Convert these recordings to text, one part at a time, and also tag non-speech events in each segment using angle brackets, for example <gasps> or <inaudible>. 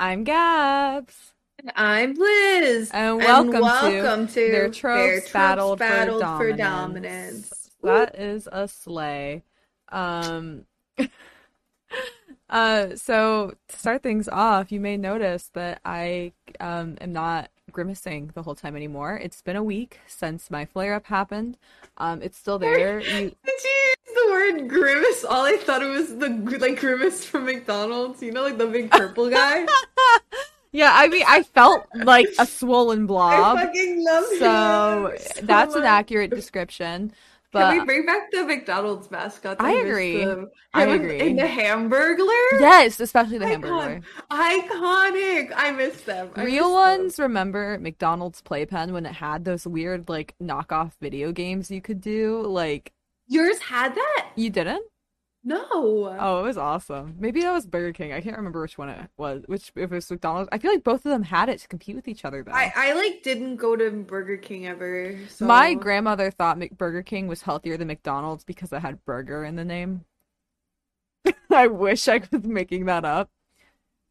I'm Gabs. And I'm Liz. And welcome, and welcome to, to, Their Tropes, Their Tropes Battled, Battled for, for Dominance. Dominance. That is a sleigh. Um, <laughs> uh, so to start things off, you may notice that I um, am not grimacing the whole time anymore. It's been a week since my flare up happened. Um, it's still <laughs> there. You, Did you use the word grimace? All I thought it was the like grimace from McDonald's. You know, like the big purple guy. <laughs> yeah, I mean, I felt like a swollen <laughs> blob. I fucking love So so <laughs> that's an accurate description. Can But we bring back the McDonald's mascot? I agree. them. I agree. And the Hamburglar. yes, especially the Icon. hamburger. Iconic. I miss them. I Real miss them. ones remember McDonald's Playpen when it had those weird like knockoff video games you could do. Like Yours had that? you didn't? No. Oh, it was awesome. Maybe that was Burger King. I can't remember which one it was. Which if it was McDonald's. I feel like both of them had it to compete with each other though. I, I like didn't go to Burger King ever. So. My grandmother thought Burger King was healthier than McDonald's because it had burger in the name. <laughs> I wish I was making that up.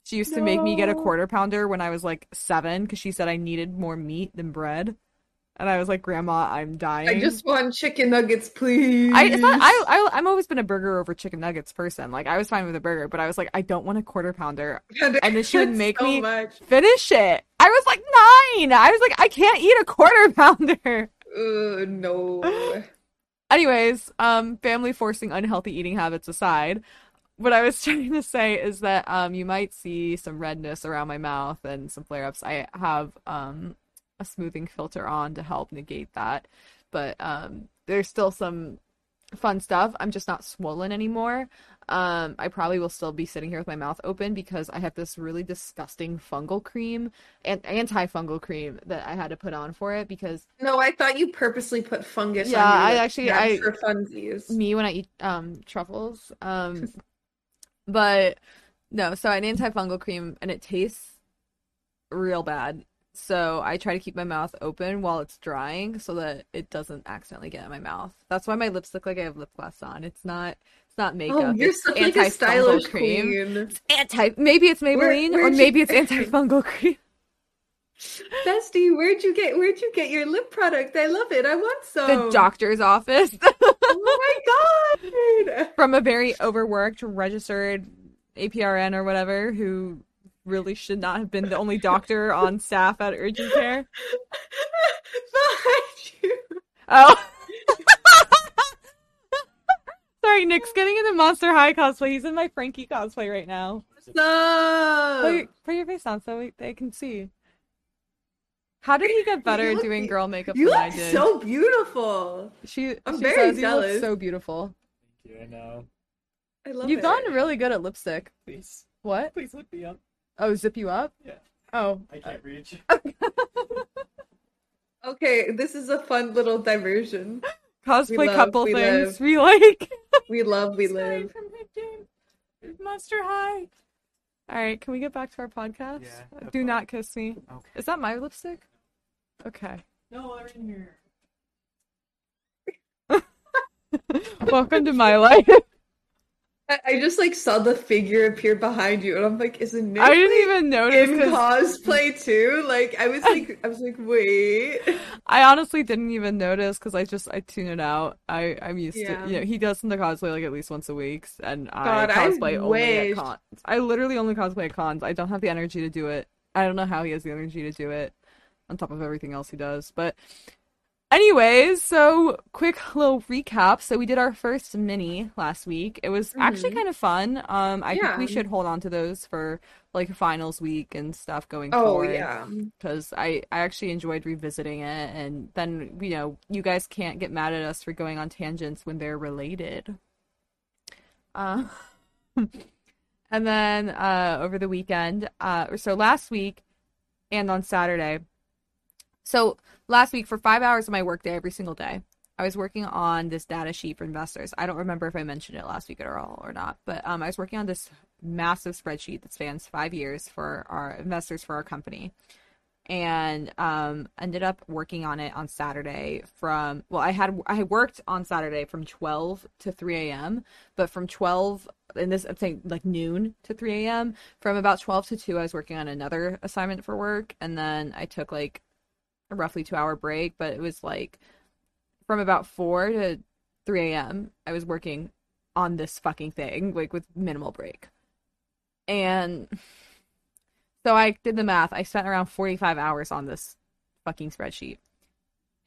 She used to make me get a quarter pounder when I was like seven because she said I needed more meat than bread. And I was like, Grandma, I'm dying. I just want chicken nuggets, please. I, it's not, I, I, I'm always been a burger over chicken nuggets person. Like, I was fine with a burger, but I was like, I don't want a quarter pounder. and then she would <laughs> make so me- much. Finish it. I was like nine. I was like, I can't eat a quarter <laughs> pounder. Uh, no. <gasps> Anyways, um, family forcing unhealthy eating habits aside, what I was <laughs> trying to say is that um, you might see some redness around my mouth and some flare ups. I have um, a smoothing filter on to help negate that, but um, there's still some fun stuff. I'm just not swollen anymore. Um, I probably will still be sitting here with my mouth open because I have this really disgusting fungal cream and anti-fungal cream that I had to put on for it because No, I thought you purposely put fungus Yeah, I actually- I- for funsies. me when I eat um truffles. Um <laughs> but no, so an antifungal cream and it tastes real bad. So I try to keep my mouth open while it's drying so that it doesn't accidentally get in my mouth. That's why my lips look like I have lip gloss on. It's not it's not oh, makeup. Oh, you're it's such like a stylish cream. queen. It's anti maybe it's Maybelline or where'd you- maybe it's antifungal cream. <laughs> Bestie, where'd you get where'd you get your lip product? I love it. I want some. The doctor's office <laughs> Oh my god. from a very overworked registered APRN or whatever who really should not have been the only doctor on staff at urgent care. <laughs> Behind you. Oh. <laughs> Sorry, Nick's getting into Monster High cosplay. He's in my Frankie cosplay right now. Stop. Put your, put your face on so we, they can see. How did he get <laughs> better You at look- doing girl makeup You than I look so beautiful. she I'm she very says you jealous. so beautiful. Thank you. I know. I love You've it. gotten really good at lipstick. Please, What? please look me up. Oh, zip you up? Yeah. Oh. I can't reach. <laughs> Okay, this is a fun little diversion. Cosplay love- couple we things live. we like. <laughs> We love, we Sorry, live. from Hit Game. Monster High. All right, can we get back to our podcast? Yeah, Uh, Do fun. not kiss me. Okay. Is that my lipstick? Okay. No, I'm in here. Welcome to my life. I, I just like saw the figure appear behind you, and I'm like, is it Nick I didn't even notice in 'cause cosplay too? Like, I was like, <laughs> I was like, wait. I honestly didn't even notice because I just I tune it out. I I'm used Yeah. to you know he does some the cosplay like at least once a week, and I God, I cosplay only at cons. I literally only cosplay at cons. I don't have the energy to do it. I don't know how he has the energy to do it on top of everything else he does. But anyways, so quick little recap. So we did our first mini last week. It was actually Mhm. kind of fun. Um, I think we should hold on to those for like finals week and stuff going Oh forward yeah. because I, I actually enjoyed revisiting it and then you know you guys can't get mad at us for going on tangents when they're related uh, <laughs> and then uh, over the weekend uh, so last week and on saturday so last week for five hours of my workday every single day i was working on this data sheet for investors i don't remember if i mentioned it last week at all or not but um, i was working on this massive spreadsheet that spans five years for our investors for our company and um ended up working on it on Saturday from well I had I worked on Saturday from 12 to 3 a.m. but from 12 and this I'm saying like noon to 3 a.m. from about 12 to 2 I was working on another assignment for work and then I took like a roughly 2 hour break but it was like from about 4 to 3 a.m. I was working on this fucking thing like with minimal break and so I did the math. I spent around 45 hours on this fucking spreadsheet.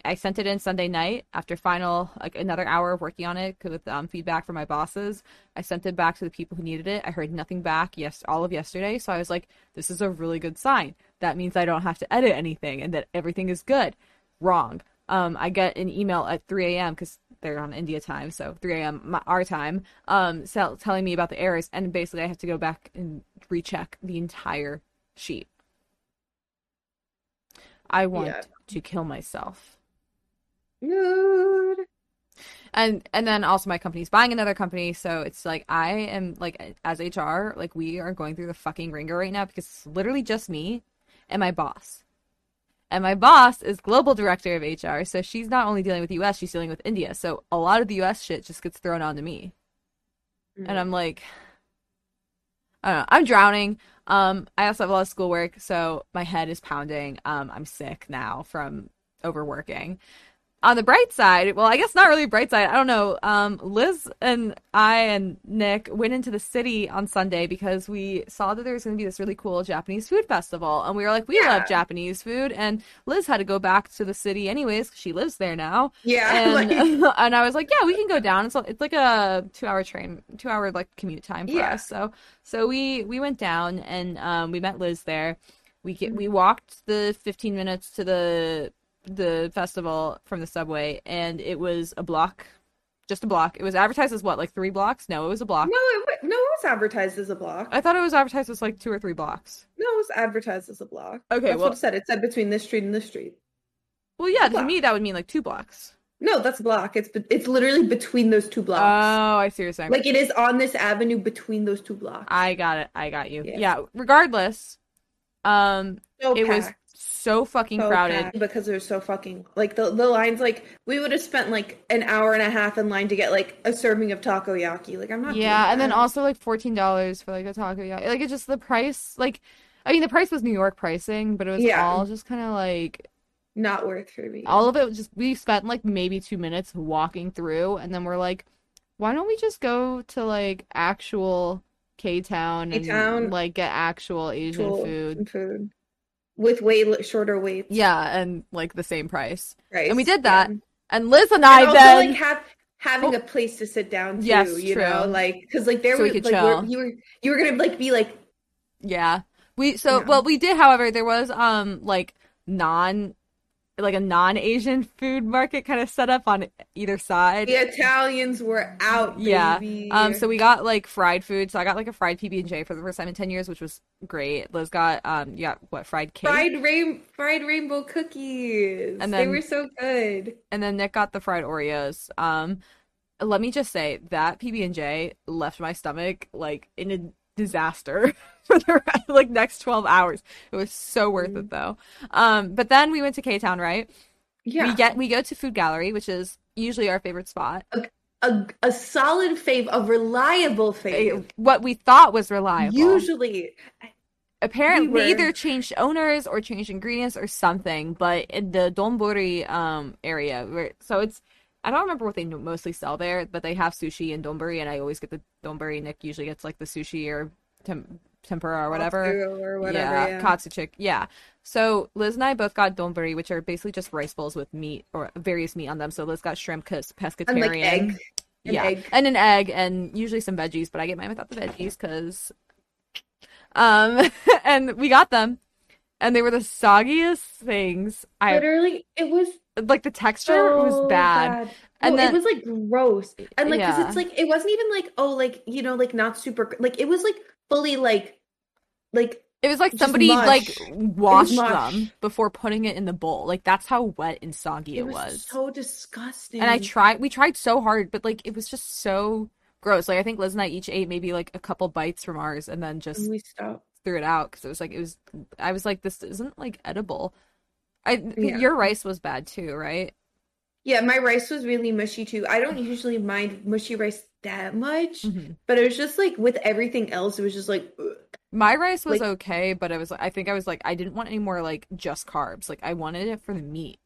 I sent it in Sunday night after final, like another hour of working on it with um, feedback from my bosses. I sent it back to the people who needed it. I heard nothing back yes all of yesterday, so I was like, this is a really good sign. That means I don't have to edit anything and that everything is good. Wrong. Um, I get an email at 3 a.m. because they're on India time, so 3 a.m. my- our time, um, so, telling me about the errors, and basically I have to go back and recheck the entire sheet. I want Yeah. to kill myself. Mood. And and then also my company's buying another company, so it's like I am like as HR, like we are going through the fucking ringer right now because it's literally just me and my boss. And my boss is global director of HR, so she's not only dealing with US, she's dealing with India. So a lot of the US shit just gets thrown onto me. And I'm like I don't know, I'm drowning. Um I also have a lot of schoolwork, so my head is pounding. Um I'm sick now from overworking on the bright side, well, I guess not really bright side. I don't know. Um, Liz and I and Nick went into the city on Sunday because we saw that there was going to be this really cool Japanese food festival, and we were like, we Yeah. love Japanese food. And Liz had to go back to the city anyways. 'cause She lives there now, Yeah. <laughs> and like, <laughs> and I was like, yeah, we can go down. So it's like a two hour train, two hour like commute time for Yeah. us. So so we we went down and um we met Liz there. We get we walked the 15 minutes to the the festival from the subway and it was a block just a block it was advertised as what like three blocks no it was a block no, it, no, it was advertised as a block. i thought it was advertised as like two or three blocks No, it was advertised as a block. Okay, That's well- what it said. It said between this street and this street. well yeah to me that would mean like two blocks No, that's a block. It's be- it's literally between those two blocks. Oh, I see what you're saying like it is on this avenue between those two blocks. i got it i got you Yeah. yeah, regardless um so it was packed, so fucking so crowded because it was so fucking like the the lines. Like we would have spent like an hour and a half in line to get like a serving of takoyaki. Like I'm not. yeah and then also like $14 for like a taco yeah like it's just the price like i mean the price was new york pricing but it was Yeah. all just kind of like not worth for me. all of it was just we spent like maybe two minutes walking through and then we're like why don't we just go to like actual k-town and K-Town. like get actual asian food food with way shorter waits. yeah and like the same price Right. and we did that. and liz and i also then like have having Oh. a place to sit down too, Yes, you true. know, like because like there So we were could like chill. you were you were gonna like be like yeah we so Yeah. well we did however there was um like non like a non-asian food market kind of set up on either side the Italians were out. Yeah. Um, so we got like fried food. So I got like a fried PB and J for the first time in ten years, which was great. Liz got um, you got what fried cake, fried rain fried rainbow cookies, And they were so good. and then Nick got the fried Oreos. Um, let me just say that PB and J left my stomach like in a disaster <laughs> for the rest, <laughs> like next twelve hours. It was so worth it though. Um, but then we went to K Town, right? Yeah, We get we go to Food Gallery, which is usually our favorite spot. a a solid fave, a reliable fave. What we thought was reliable. Usually, apparently We were- they either changed owners or changed ingredients or something but in the donburi um area where so it's i don't remember what they mostly sell there but they have sushi and donburi and i always get the donburi nick usually gets like the sushi or tem- tempura or whatever. Katsu or whatever. yeah, Yeah, katsuchik yeah. So liz and i both got donburi which are basically just rice bowls with meat or various meat on them. So liz got shrimp because pescatarian. And like egg, an yeah, egg. and an egg, and usually some veggies, but I get mine without the veggies because, um, <laughs> and we got them, and they were the soggiest things. I Literally, it was like the texture was so bad, and Well, then it was like gross, and like because Yeah. it's like it wasn't even like oh like you know like not super like it was like fully like like it was like somebody mush. like washed mush. them before putting it in the bowl. Like that's how wet and soggy it it, was, was. so disgusting. And I tried, we tried so hard, but like it was just so gross. Like I think Liz and I each ate maybe like a couple bites from ours, and then just And we stopped. threw it out because it was like it was. I was like, this isn't like edible. I Yeah. your rice was bad too, right? Yeah, my rice was really mushy too. I don't usually mind mushy rice that much, Mhm. but it was just like with everything else, it was just like ugh. My rice was Like- okay, but I was like I think I was like I didn't want any more like just carbs. Like I wanted it for the meat.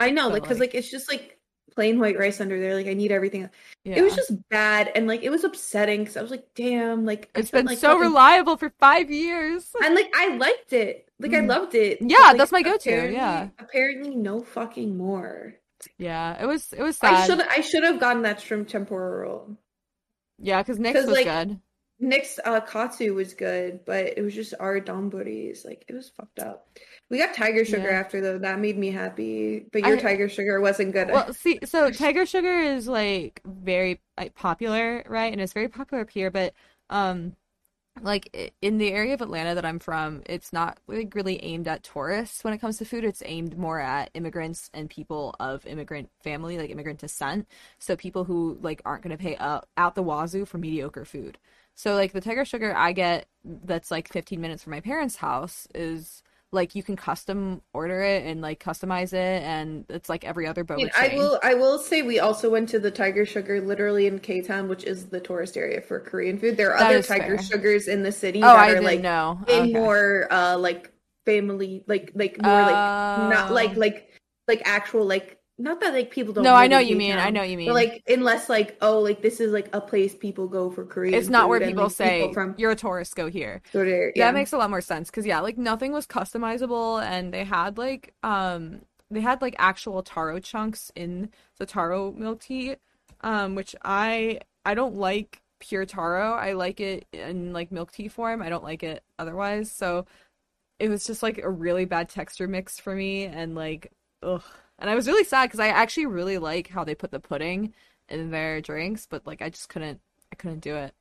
I know, But, like because like- like it's just like plain white rice under there. Like I need everything. Yeah. It was just bad and like it was upsetting because I was like, damn, like it's been like so fucking- reliable for five years. and like I liked it. Like I Mm. loved it. but, Yeah, like, that's my go-to, yeah. Apparently, no fucking more. Yeah, it was it was sad. I should I should have gotten that shrimp tempura roll. Yeah, because Nick's 'Cause, was like, good. Nick's uh, katsu was good, but it was just our donburis. Like it was fucked up. We got tiger sugar Yeah. after though. That made me happy. But your I- tiger sugar wasn't good. Well, see, so <laughs> Tiger Sugar is like very like popular, right? And it's very popular up here, but um like in the area of Atlanta that I'm from, it's not like really aimed at tourists when it comes to food. It's aimed more at immigrants and people of immigrant family, like immigrant descent. So people who like aren't going to pay out, out the wazoo for mediocre food. So like the Tiger Sugar I get that's like 15 minutes from my parents' house is like you can custom order it and like customize it and it's like every other boba I, mean, I will. I will say we also went to the Tiger Sugar, literally in K Town, which is the tourist area for Korean food. There are That other Tiger fair. Sugars in the city Oh, that I are didn't like know. Okay. more uh like family, like like more like not like Oh. like like actual like not that like people don't. No, I know you mean. I K-Town, know you mean. But like unless like oh like this is like a place people go for Korean. it's not where people say from you're a tourist, go here. sort of yeah. That makes a lot more sense because yeah, like nothing was customizable, and they had like um they had like actual taro chunks in the taro milk tea, um which I I don't like pure taro. I like it in like milk tea form. I don't like it otherwise. So it was just like a really bad texture mix for me, and like ugh. And I was really sad because I actually really like how they put the pudding in their drinks, but like I just couldn't I couldn't do it.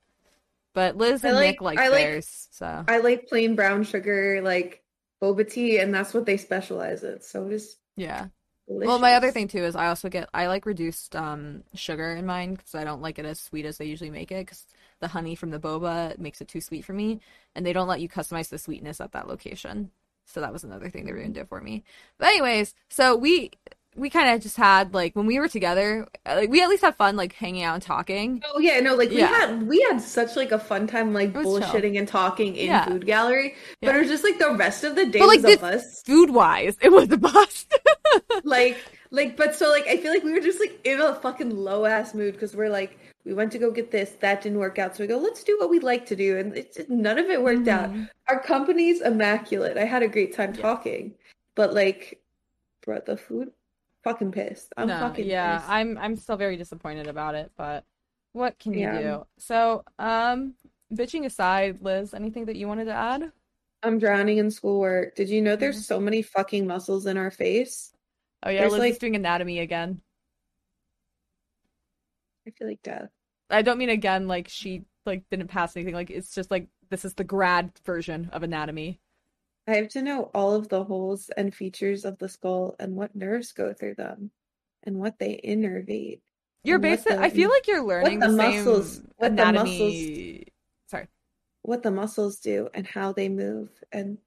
But Liz and like- Nick like I like- theirs, so I like plain brown sugar like boba tea, and that's what they specialize in. So it is yeah. delicious. Well, my other thing too is I also get I like reduced um sugar in mine because I don't like it as sweet as they usually make it because the honey from the boba makes it too sweet for me, and they don't let you customize the sweetness at that location. So that was another thing they ruined gonna for me. But anyways, so we we kind of just had like when we were together, like we at least had fun like hanging out and talking. Oh yeah, no, like we had we had such like a fun time like It was chill. bullshitting and talking in Yeah. food gallery, but Yeah. it was just like the rest of the day But, like, was a this- bus. Food wise, it was a bust. <laughs> like like but so like I feel like we were just like in a fucking low ass mood because we're like we went to go get this that didn't work out so we go let's do what we like to do and it's none of it worked out. Mhm. Our company's immaculate. I had a great time Yeah. talking, but like, bro, the food, fucking pissed. I'm no, fucking yeah, pissed. I'm I'm still very disappointed about it, but what can you Yeah. do? So, um, bitching aside, Liz, anything that you wanted to add? I'm drowning in schoolwork. Did you know Mm-hmm. there's so many fucking muscles in our face? Oh yeah, There's, Liz like- is doing anatomy again. I feel like death. I don't mean again like she like didn't pass anything. Like it's just like this is the grad version of anatomy. I have to know all of the holes and features of the skull and what nerves go through them and what they innervate. You're what. I feel like you're learning the the muscles- same what the muscles, Sorry. what the muscles do and how they move and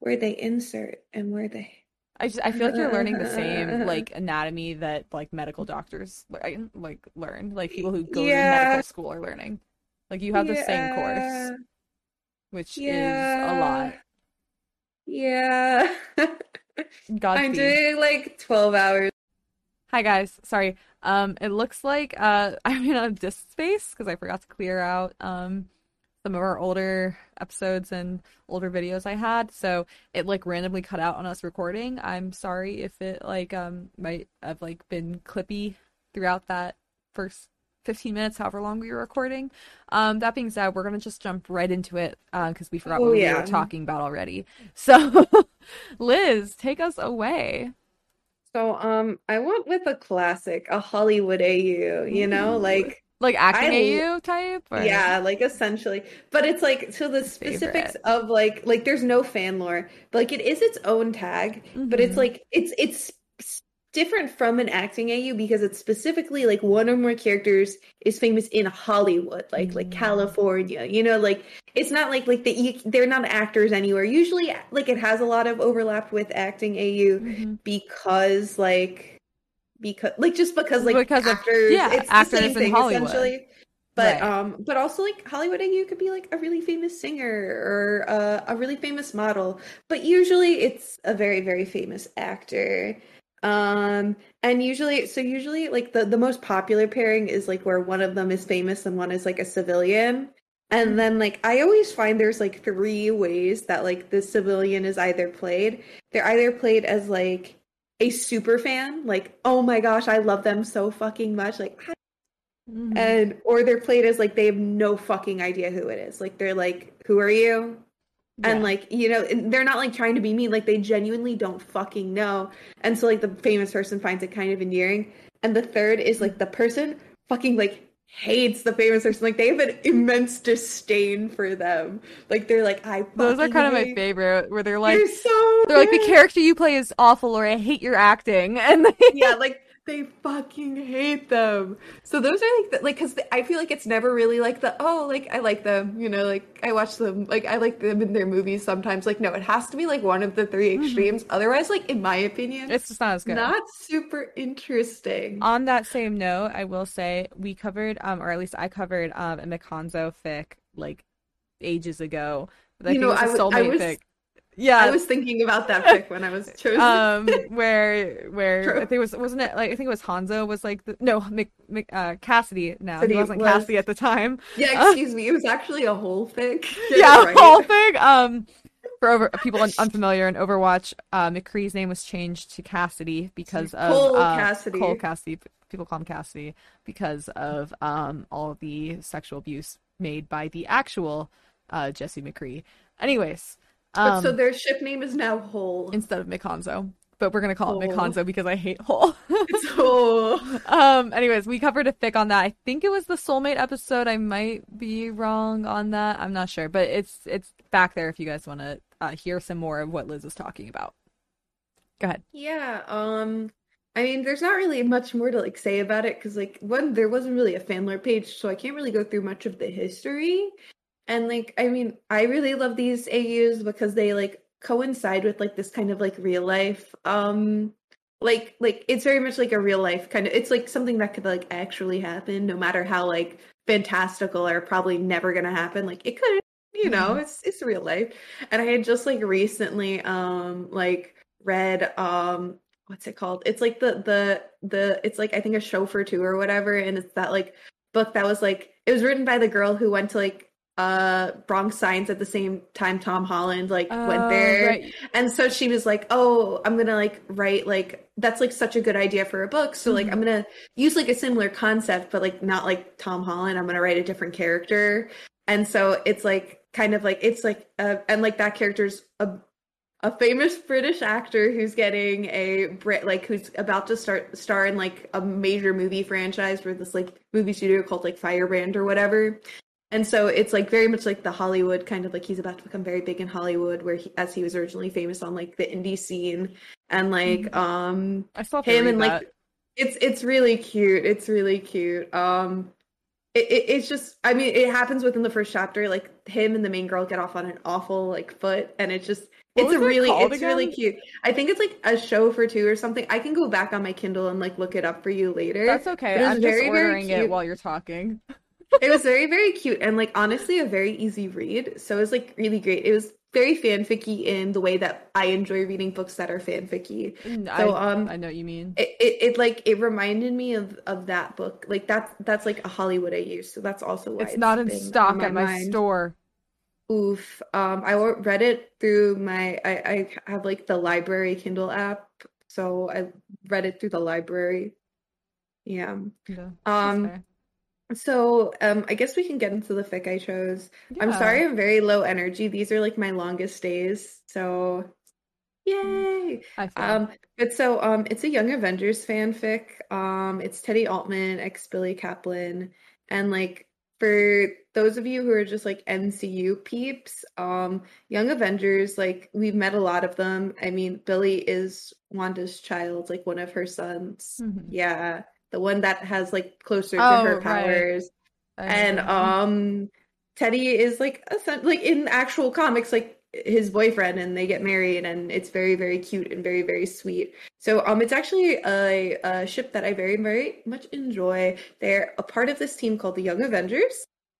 where they insert and where they I just I feel like you're learning the same like <laughs> anatomy that like medical doctors like like learn. Like people who go to medical school are learning. Like you have the same course, which yeah. is a lot. Yeah. <laughs> I'm doing like 12 hours. Hi guys, sorry. Um, it looks like uh <laughs> I'm in a disk space because I forgot to clear out um some of our older episodes and older videos I had. So it like randomly cut out on us recording. I'm sorry if it like um might have like been clippy throughout that first 15 minutes, however long we were recording. Um, that being said, we're gonna just jump right into it uh because we forgot Oh, what we were talking about already. <laughs> So, Liz, take us away. So um I went with a classic, a Hollywood AU, you know, Ooh. like Like acting I AU type? Or... yeah, like essentially. But it's like so the specifics Favorite. of like like there's no fan lore, but like it is its own tag, but it's Mhm. like it's it's different from an acting AU because it's specifically like one or more characters is famous in Hollywood, like like Mm. California. You know, like it's not like like that. They're not actors anywhere. Usually, like it has a lot of overlap with acting AU Mhm. because like because like just because like Because of- actors, yeah, it's the actors same in thing Hollywood. essentially. But Right. um, but also like Hollywood you could be like a really famous singer or uh, a really famous model. But usually it's a very very famous actor. Um, and usually so usually like the the most popular pairing is like where one of them is famous and one is like a civilian. And then like I always find there's like three ways that like the civilian is either played. They're either played as like a super fan, like oh my gosh, I love them so fucking much, like Mhm. and or they're played as like they have no fucking idea who it is. Like they're like, "Who are you?" And like you know, and they're not like trying to be mean. Like they genuinely don't fucking know. And so like the famous person finds it kind of endearing. And the third is like the person fucking like hates the famous person. Like they have an immense disdain for them. Like they're like, I. those are kind of my favorite, where they're like They're so. they're like the character you play is awful or I hate your acting <laughs> and they, yeah, like they fucking hate them. So those are like the, like because I feel like it's never really like the oh like I like them you know like I watch them like I like them in their movies sometimes like no it has to be like one of the 3 extremes otherwise like in my opinion it's just not as good. not super interesting. On that same note, I will say we covered, um, or at least I covered, um, a McHanzo fic like ages ago. I You think know, it was a I w- I soulmate was- fic. Yeah, I was thinking about that pick when I was <laughs> chosen. um, where where <laughs> True. I think it was wasn't it like I think it was Hanzo was like the, no Mc, Mc, uh, Cassidy now Cassidy he wasn't was- Cassidy at the time. yeah, <laughs> excuse me, it was actually a whole thing yeah, right. whole thing. Um, for over people un- unfamiliar in Overwatch, uh, McCree's name was changed to Cassidy because of Cole uh, Cassidy. Cole Cassidy. People call him Cassidy because of um all the sexual abuse made by the actual uh Jesse McCree. Anyways, um, so their ship name is now Whole. instead of McHanzo, but we're gonna call it Hole. McHanzo because I hate Hole. It's Whole. <laughs> um. Anyways, we covered a fic on that. I think it was the soulmate episode. I might be wrong on that. I'm not sure, but it's it's back there if you guys want to uh, hear some more of what Liz is talking about. Go ahead. Yeah, um I mean there's not really much more to like say about it because like one there wasn't really a fan lore page so I can't really go through much of the history and like I mean I really love these AUs because they like coincide with like this kind of like real life um like like it's very much like a real life kind of it's like something that could like actually happen no matter how like fantastical or probably never gonna happen like it could you know Mhm. it's it's real life and I had just like recently um like read um what's it called it's like the the the it's like i think a show for two or whatever and it's that like book that was like it was written by the girl who went to like uh bronx science at the same time tom holland like went Oh, there right. and so she was like oh i'm gonna like write like that's like such a good idea for a book so like Mhm. i'm gonna use like a similar concept but like not like tom holland i'm gonna write a different character and so it's like kind of like it's like uh, and like that character's a a famous British actor who's getting a Brit like who's about to start star in like a major movie franchise for this like movie studio called like Firebrand or whatever. And so it's like very much like the Hollywood kind of like he's about to become very big in Hollywood where he as he was originally famous on like the indie scene. And like um I to him and like it's it's really cute. It's really cute. Um it, it, it's just i mean it happens within the first chapter. Like him and the main girl get off on an awful like foot and it's just What it's a really it's really cute. I think it's like a show for two or something. I can go back on my kindle and like look it up for you later. That's okay. I'm just very, very ordering it while you're talking. <laughs> it was very very cute and like honestly a very easy read so it was like really great it was very fanficky in the way that i enjoy reading books that are fanficky Mm, So, I, um, I know what you mean. it, it, it like it reminded me of of that book like that's that's like a hollywood i use so that's also why It's not in stock at my mind. store. oof um i read it through my i i have like the library kindle app so i read it through the library yeah Yeah, um fair. So um i guess we can get into the fic i chose i'm sorry i'm very low energy these are like my longest days so yay um, but so um it's a Young Avengers fanfic. Um it's Teddy Altman, ex Billy Kaplan. And like for those of you who are just like MCU peeps, um Young Avengers, like we've met a lot of them. I mean, Billy is Wanda's child, like one of her sons. Mhm. Yeah, the one that has like closer to Oh, her powers. I And um Teddy is like a like in actual comics like his boyfriend and they get married and it's very very cute and very very sweet. So um it's actually a, a ship that I very very much enjoy. They're a part of this team called the Young Avengers.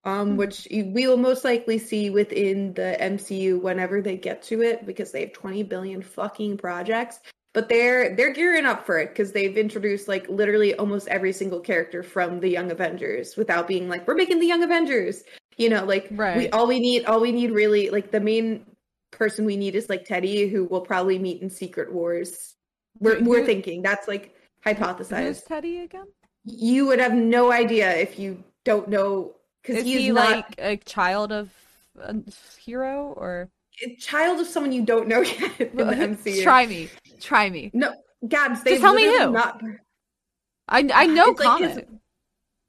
Um, Mhm. which we will most likely see within the MCU whenever they get to it because they have 20 billion fucking projects but they're they're gearing up for it because they've introduced like literally almost every single character from the Young Avengers without being like we're making the Young Avengers. You know, like right. we all we need all we need really like the main person we need is like Teddy who will probably meet in Secret Wars. We're we're who- thinking that's like Who's hypothesized. Teddy again? You would have no idea if you don't know because he's he not like a child of a hero or a child of someone you don't know yet in the MCU. <laughs> Try me. Try me. no, Gabs, they Just tell me who. not I I know It's like his-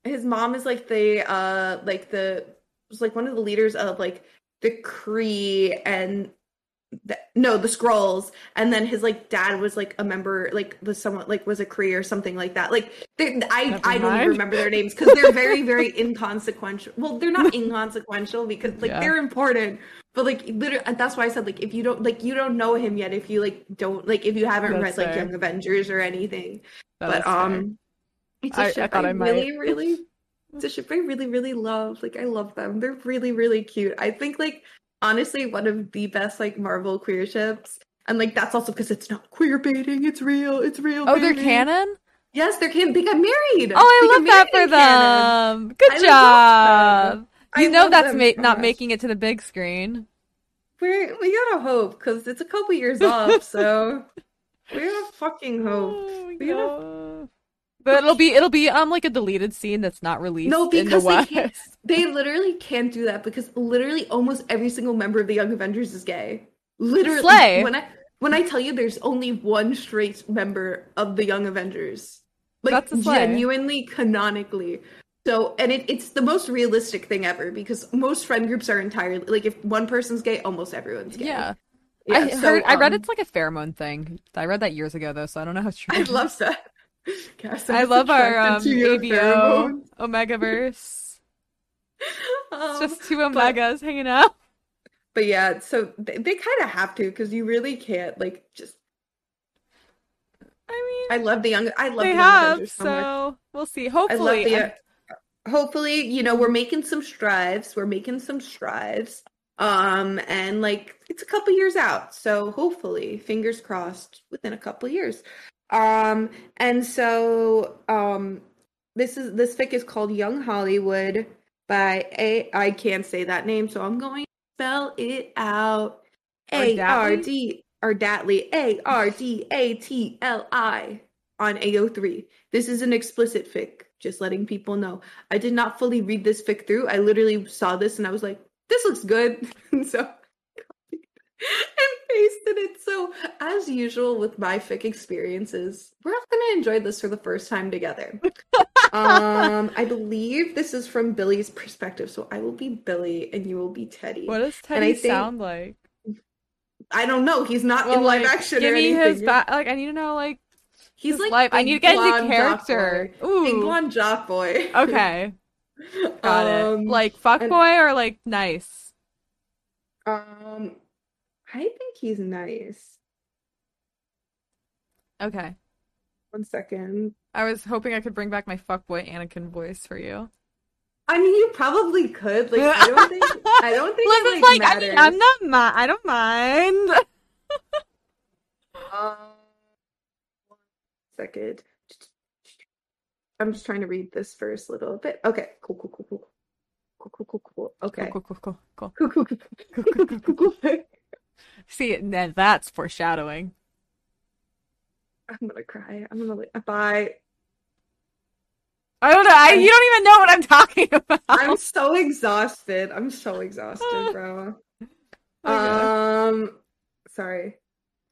his mom is like the uh like the was like one of the leaders of like the Kree and the, no the Skrulls and then his like dad was like a member like was someone like was a Kree or something like that like they, I Never I don't even remember their names because they're very very <laughs> inconsequential well they're not <laughs> inconsequential because like Yeah. they're important but like literally that's why I said like if you don't like you don't know him yet if you like don't like if you haven't That's read like. Young Avengers or anything That but fair. um it's a I- I ship thought I, I might. really really it's a ship I really really love like I love them they're really really cute I think like honestly one of the best like Marvel queer ships and like that's also because it's not queer baiting it's real it's real Oh, they're canon? yes they're canon they got married Oh, I They love that for canon. them. Good I love I You know that's ma- not much. making it to the big screen. We're, we gotta hope because it's a couple years off <laughs> so we gotta fucking hope Oh We gotta- But it'll be it'll be um like a deleted scene that's not released No, in the because they can't. <laughs> They literally can't do that because literally almost every single member of the Young Avengers is gay. Literally, Slay. when I when I tell you there's only one straight member of the Young Avengers, like That's a slay. genuinely canonically. So, and it, it's the most realistic thing ever because most friend groups are entirely like if one person's gay, almost everyone's gay. Yeah. Yeah, I so, heard I read um, it's like a pheromone thing. I read that years ago though, so I don't know how true. I love that. <laughs> Cass, I love our um, attracted to your ABO. Omegaverse. <laughs> It's Um, just two but- Omegas hanging out. But yeah, so they, they kind of have to because you really can't like just. I mean, I love the young. I love they the young have, so, much. so we'll see. I love Hopefully. I- hopefully, you know, we're making some strides. We're making some strides. Um, and like it's a couple years out, so hopefully, fingers crossed, within a couple years. Um, and so um, this is this fic is called Young Hollywood by A. I can't say that name, so I'm going to spell it out. A R D or Datley A R D A T L I on AO3. This is an explicit fic, just letting people know. I did not fully read this fic through. I literally saw this and I was like, this looks good. <laughs> and so <laughs> and pasted it. So as usual with my fic experiences, we're all gonna enjoy this for the first time together. um, I believe this is from Billy's perspective, so I will be Billy and you will be Teddy. what does and I Teddy think- sound like? I don't know. He's not Well, in live like, action give or me his back. Like, I need to know like He's his like. I need to get into character. boy. Big Ooh, blonde jock boy. okay, <laughs> got Um, it. Like fuck and- boy or like nice. um, I think he's nice. Okay, One second. I was hoping I could bring back my fuckboy Anakin voice for you. I mean, you probably could. Like, I don't think. I don't <laughs> think Look, it like, like I mean, I'm not mi- I don't mind. <laughs> Um, second. I'm just trying to read this first little bit. Okay, cool, cool, cool, cool. Cool, cool, cool, cool. Okay. Cool, cool, cool, cool. Cool, cool, cool, cool, cool, cool, cool, cool. See, then that's foreshadowing. I'm gonna cry. I'm gonna bye. I don't know. I, you don't even know what I'm talking about. I'm so exhausted. I'm so exhausted, bro. oh, um, sorry.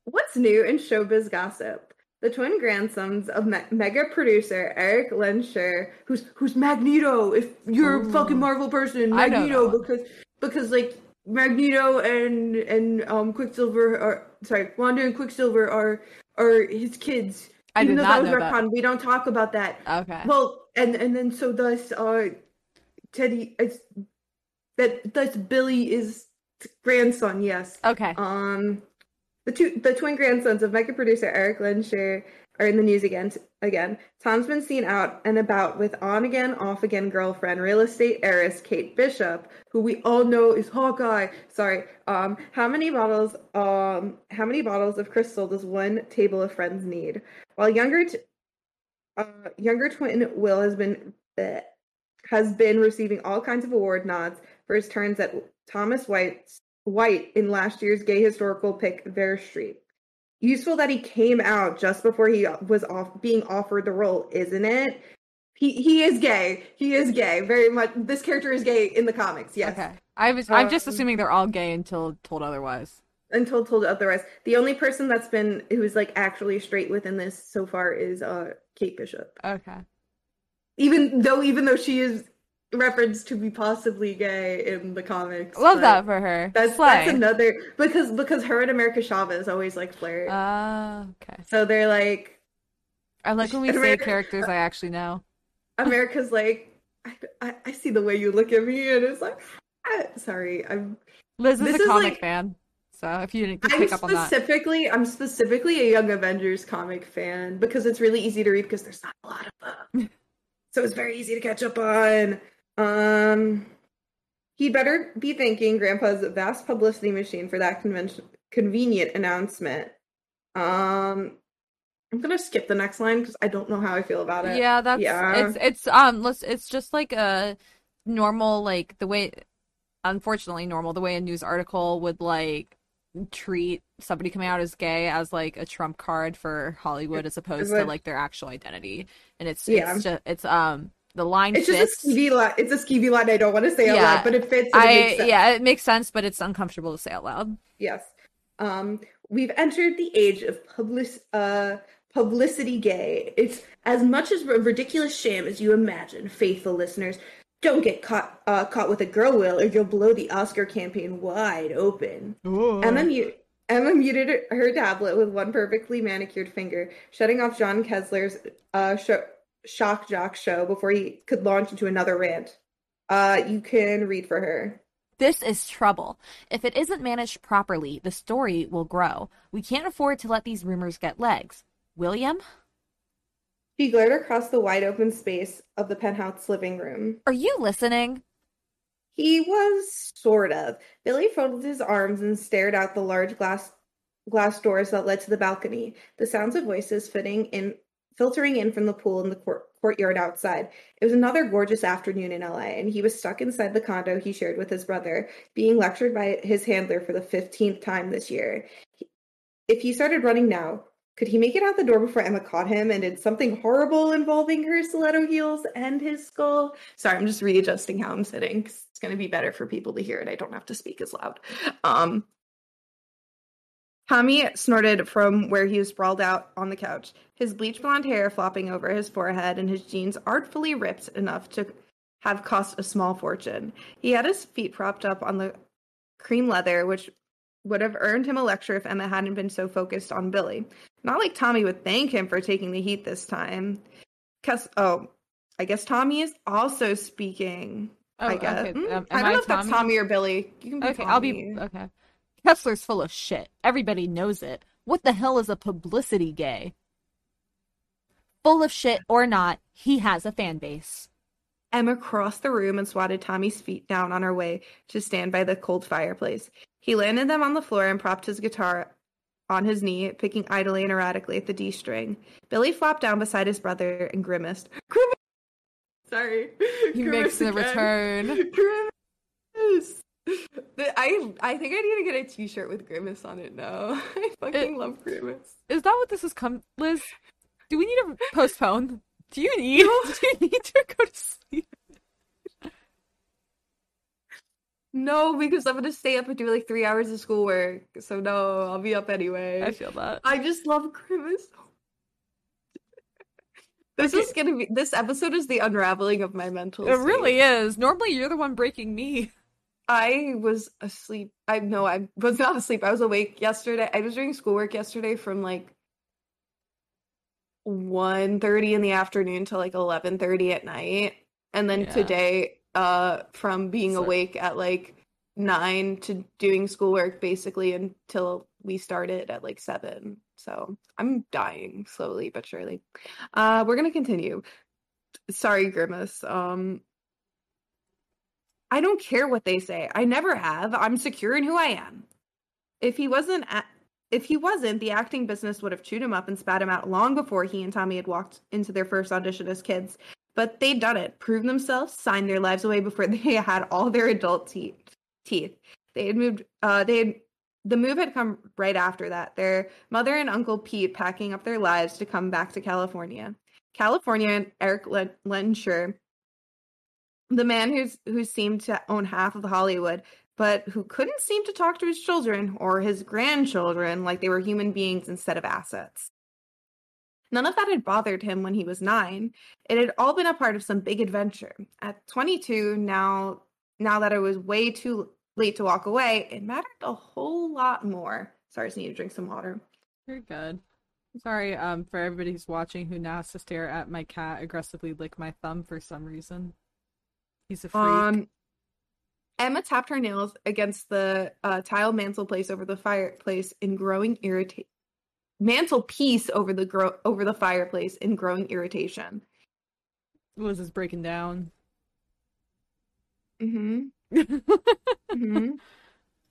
What's new in showbiz gossip? The twin grandsons of me- mega producer Eric Lehnsherr, who's who's Magneto. If you're a fucking Marvel person, Magneto, because because like Magneto and and um Quicksilver are sorry, Wanda and Quicksilver are are his kids. I Even did though not that was know that. retcon, we don't talk about that. Okay. Well, and and then so thus uh Teddy it's that thus Billy is grandson, yes. okay. Um the two the twin grandsons of mega producer Eric Lehnsherr are in the news again again. Tom's been seen out and about with on again, off again girlfriend, real estate heiress Kate Bishop, who we all know is Hawkeye. Sorry. Um how many bottles um how many bottles of Cristal does one table of friends need? While younger t- uh, younger twin Will has been bleh, has been receiving all kinds of award nods for his turns at Thomas White's White in last year's gay historical pick Ver Street. Useful that he came out just before he was off being offered the role, isn't it? He he is gay. He is gay. Very much. This character is gay in the comics. Yes. Okay. I was. I'm just Um, assuming they're all gay until told otherwise. Until told otherwise, the only person that's been who's like actually straight within this so far is uh Kate Bishop. Okay. even though even though she is referenced to be possibly gay in the comics. Love that for her. That's Slay. that's another because because her and America Chavez always like flirt. Ah, okay. so they're like I like when we And say characters I actually know. <laughs> America's like I, I, I see the way you look at me and it's like ah, sorry I'm Liz is This a is comic like- fan, so if you didn't pick up on that, specifically I'm specifically a Young Avengers comic fan because it's really easy to read because there's not a lot of them. <laughs> so it's very easy to catch up on. Um he better be thanking Grandpa's vast publicity machine for that convention convenient announcement. Um I'm gonna skip the next line because I don't know how I feel about it. yeah, that's Yeah. it's it's um, let's it's just like a normal like the way, unfortunately, normal the way a news article would like treat somebody coming out as gay as like a trump card for Hollywood as opposed to like their actual identity, and it's Yeah. it's just it's um the line It's fits. just a skeevy line. It's a skeevy line I don't want to say out Yeah. loud, but it fits. And it makes sense. yeah, it makes sense, but it's uncomfortable to say out loud. Yes. Um, we've entered the age of public uh publicity gay. It's as much as a ridiculous sham as you imagine, faithful listeners. Don't get caught uh, caught with a girl will, or you'll blow the Oscar campaign wide open. Emma, mu- Emma muted her- her tablet with one perfectly manicured finger, shutting off John Kessler's uh, show, shock jock show before he could launch into another rant. Uh, you can read for her. This is trouble. If it isn't managed properly, the story will grow. We can't afford to let these rumors get legs. William, She glared across the wide open space of the penthouse living room. are you listening? He was sort of. Billy folded his arms and stared out the large glass glass doors that led to the balcony. The sounds of voices fitting in filtering in from the pool in the court, courtyard outside. It was another gorgeous afternoon in LA, and he was stuck inside the condo he shared with his brother, being lectured by his handler for the 15th time this year. If he started running now, could he make it out the door before Emma caught him and did something horrible involving her stiletto heels and his skull? Sorry, I'm just readjusting how I'm sitting it's going to be better for people to hear it. I don't have to speak as loud. Um, Tommy snorted from where he was sprawled out on the couch, his bleach blonde hair flopping over his forehead and his jeans artfully ripped enough to have cost a small fortune. He had his feet propped up on the cream leather, which would have earned him a lecture if Emma hadn't been so focused on Billy. Not like Tommy would thank him for taking the heat this time. Cause oh, I guess Tommy is also speaking. I guess. okay. Mm, Um, I don't know if that's Tommy or Billy. You can be Okay, I'll be okay. Kessler's full of shit. Everybody knows it. What the hell is a publicity gay? Full of shit or not, he has a fan base. Emma crossed the room and swatted Tommy's feet down on her way to stand by the cold fireplace. He landed them on the floor and propped his guitar on his knee, picking idly and erratically at the D string. Billy flopped down beside his brother and grimaced. Grimace! Sorry. He Grimace makes the again. return. Grimace! I I think I need to get a T-shirt with Grimace on it now. <laughs> I fucking It- love Grimace. Is that what this has come, Liz? Do we need to postpone? Do you need? <laughs> Do you need to go to sleep? No, because I'm gonna stay up and do like three hours of schoolwork. So no, I'll be up anyway. I feel that. I just love Grimace. <laughs> This is gonna be this episode is the unraveling of my mental. It state. really is. Normally, you're the one breaking me. I was asleep. I no, I was not asleep. I was awake yesterday. I was doing schoolwork yesterday from like 1.30 in the afternoon to like 11.30 at night. And then Yeah. today, uh, from being So- awake at like nine to doing schoolwork basically until we started at like seven. So I'm dying slowly but surely. Uh, we're gonna continue. Sorry, Grimace. Um, I don't care what they say. I never have. I'm secure in who I am. If he wasn't if he wasn't, the acting business would have chewed him up and spat him out long before he and Tommy had walked into their first audition as kids. But they'd done it, proved themselves, signed their lives away before <laughs> they had all their adult te- teeth. They had moved. Uh, they had the move had come right after that. Their mother and uncle Pete packing up their lives to come back to California. California and Eric Len- Lehnsherr, the man who's who seemed to own half of Hollywood, but who couldn't seem to talk to his children or his grandchildren like they were human beings instead of assets. None of that had bothered him when he was nine. It had all been a part of some big adventure. At 22, now now that it was way too late to walk away, it mattered a whole lot more. Sorry, I just need to drink some water. You're good. Sorry, um, for everybody who's watching who now has to stare at my cat aggressively lick my thumb for some reason. He's a freak. Um, Emma tapped her nails against the uh, tile mantelpiece over the fireplace in growing irritation. Mantelpiece over the gro- over the fireplace in growing irritation. Was this breaking down. Mm-hmm. <laughs> Mm-hmm.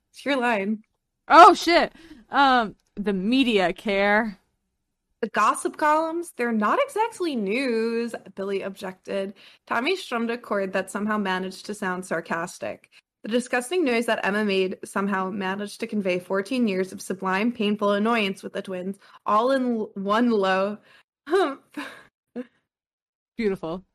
it's your line. oh shit! Um, the media care. The gossip columns, they're not exactly news, Billy objected. Tommy strummed a chord that somehow managed to sound sarcastic. The disgusting noise that Emma made somehow managed to convey 14 years of sublime, painful annoyance with the twins, all in l- one low hump. Beautiful.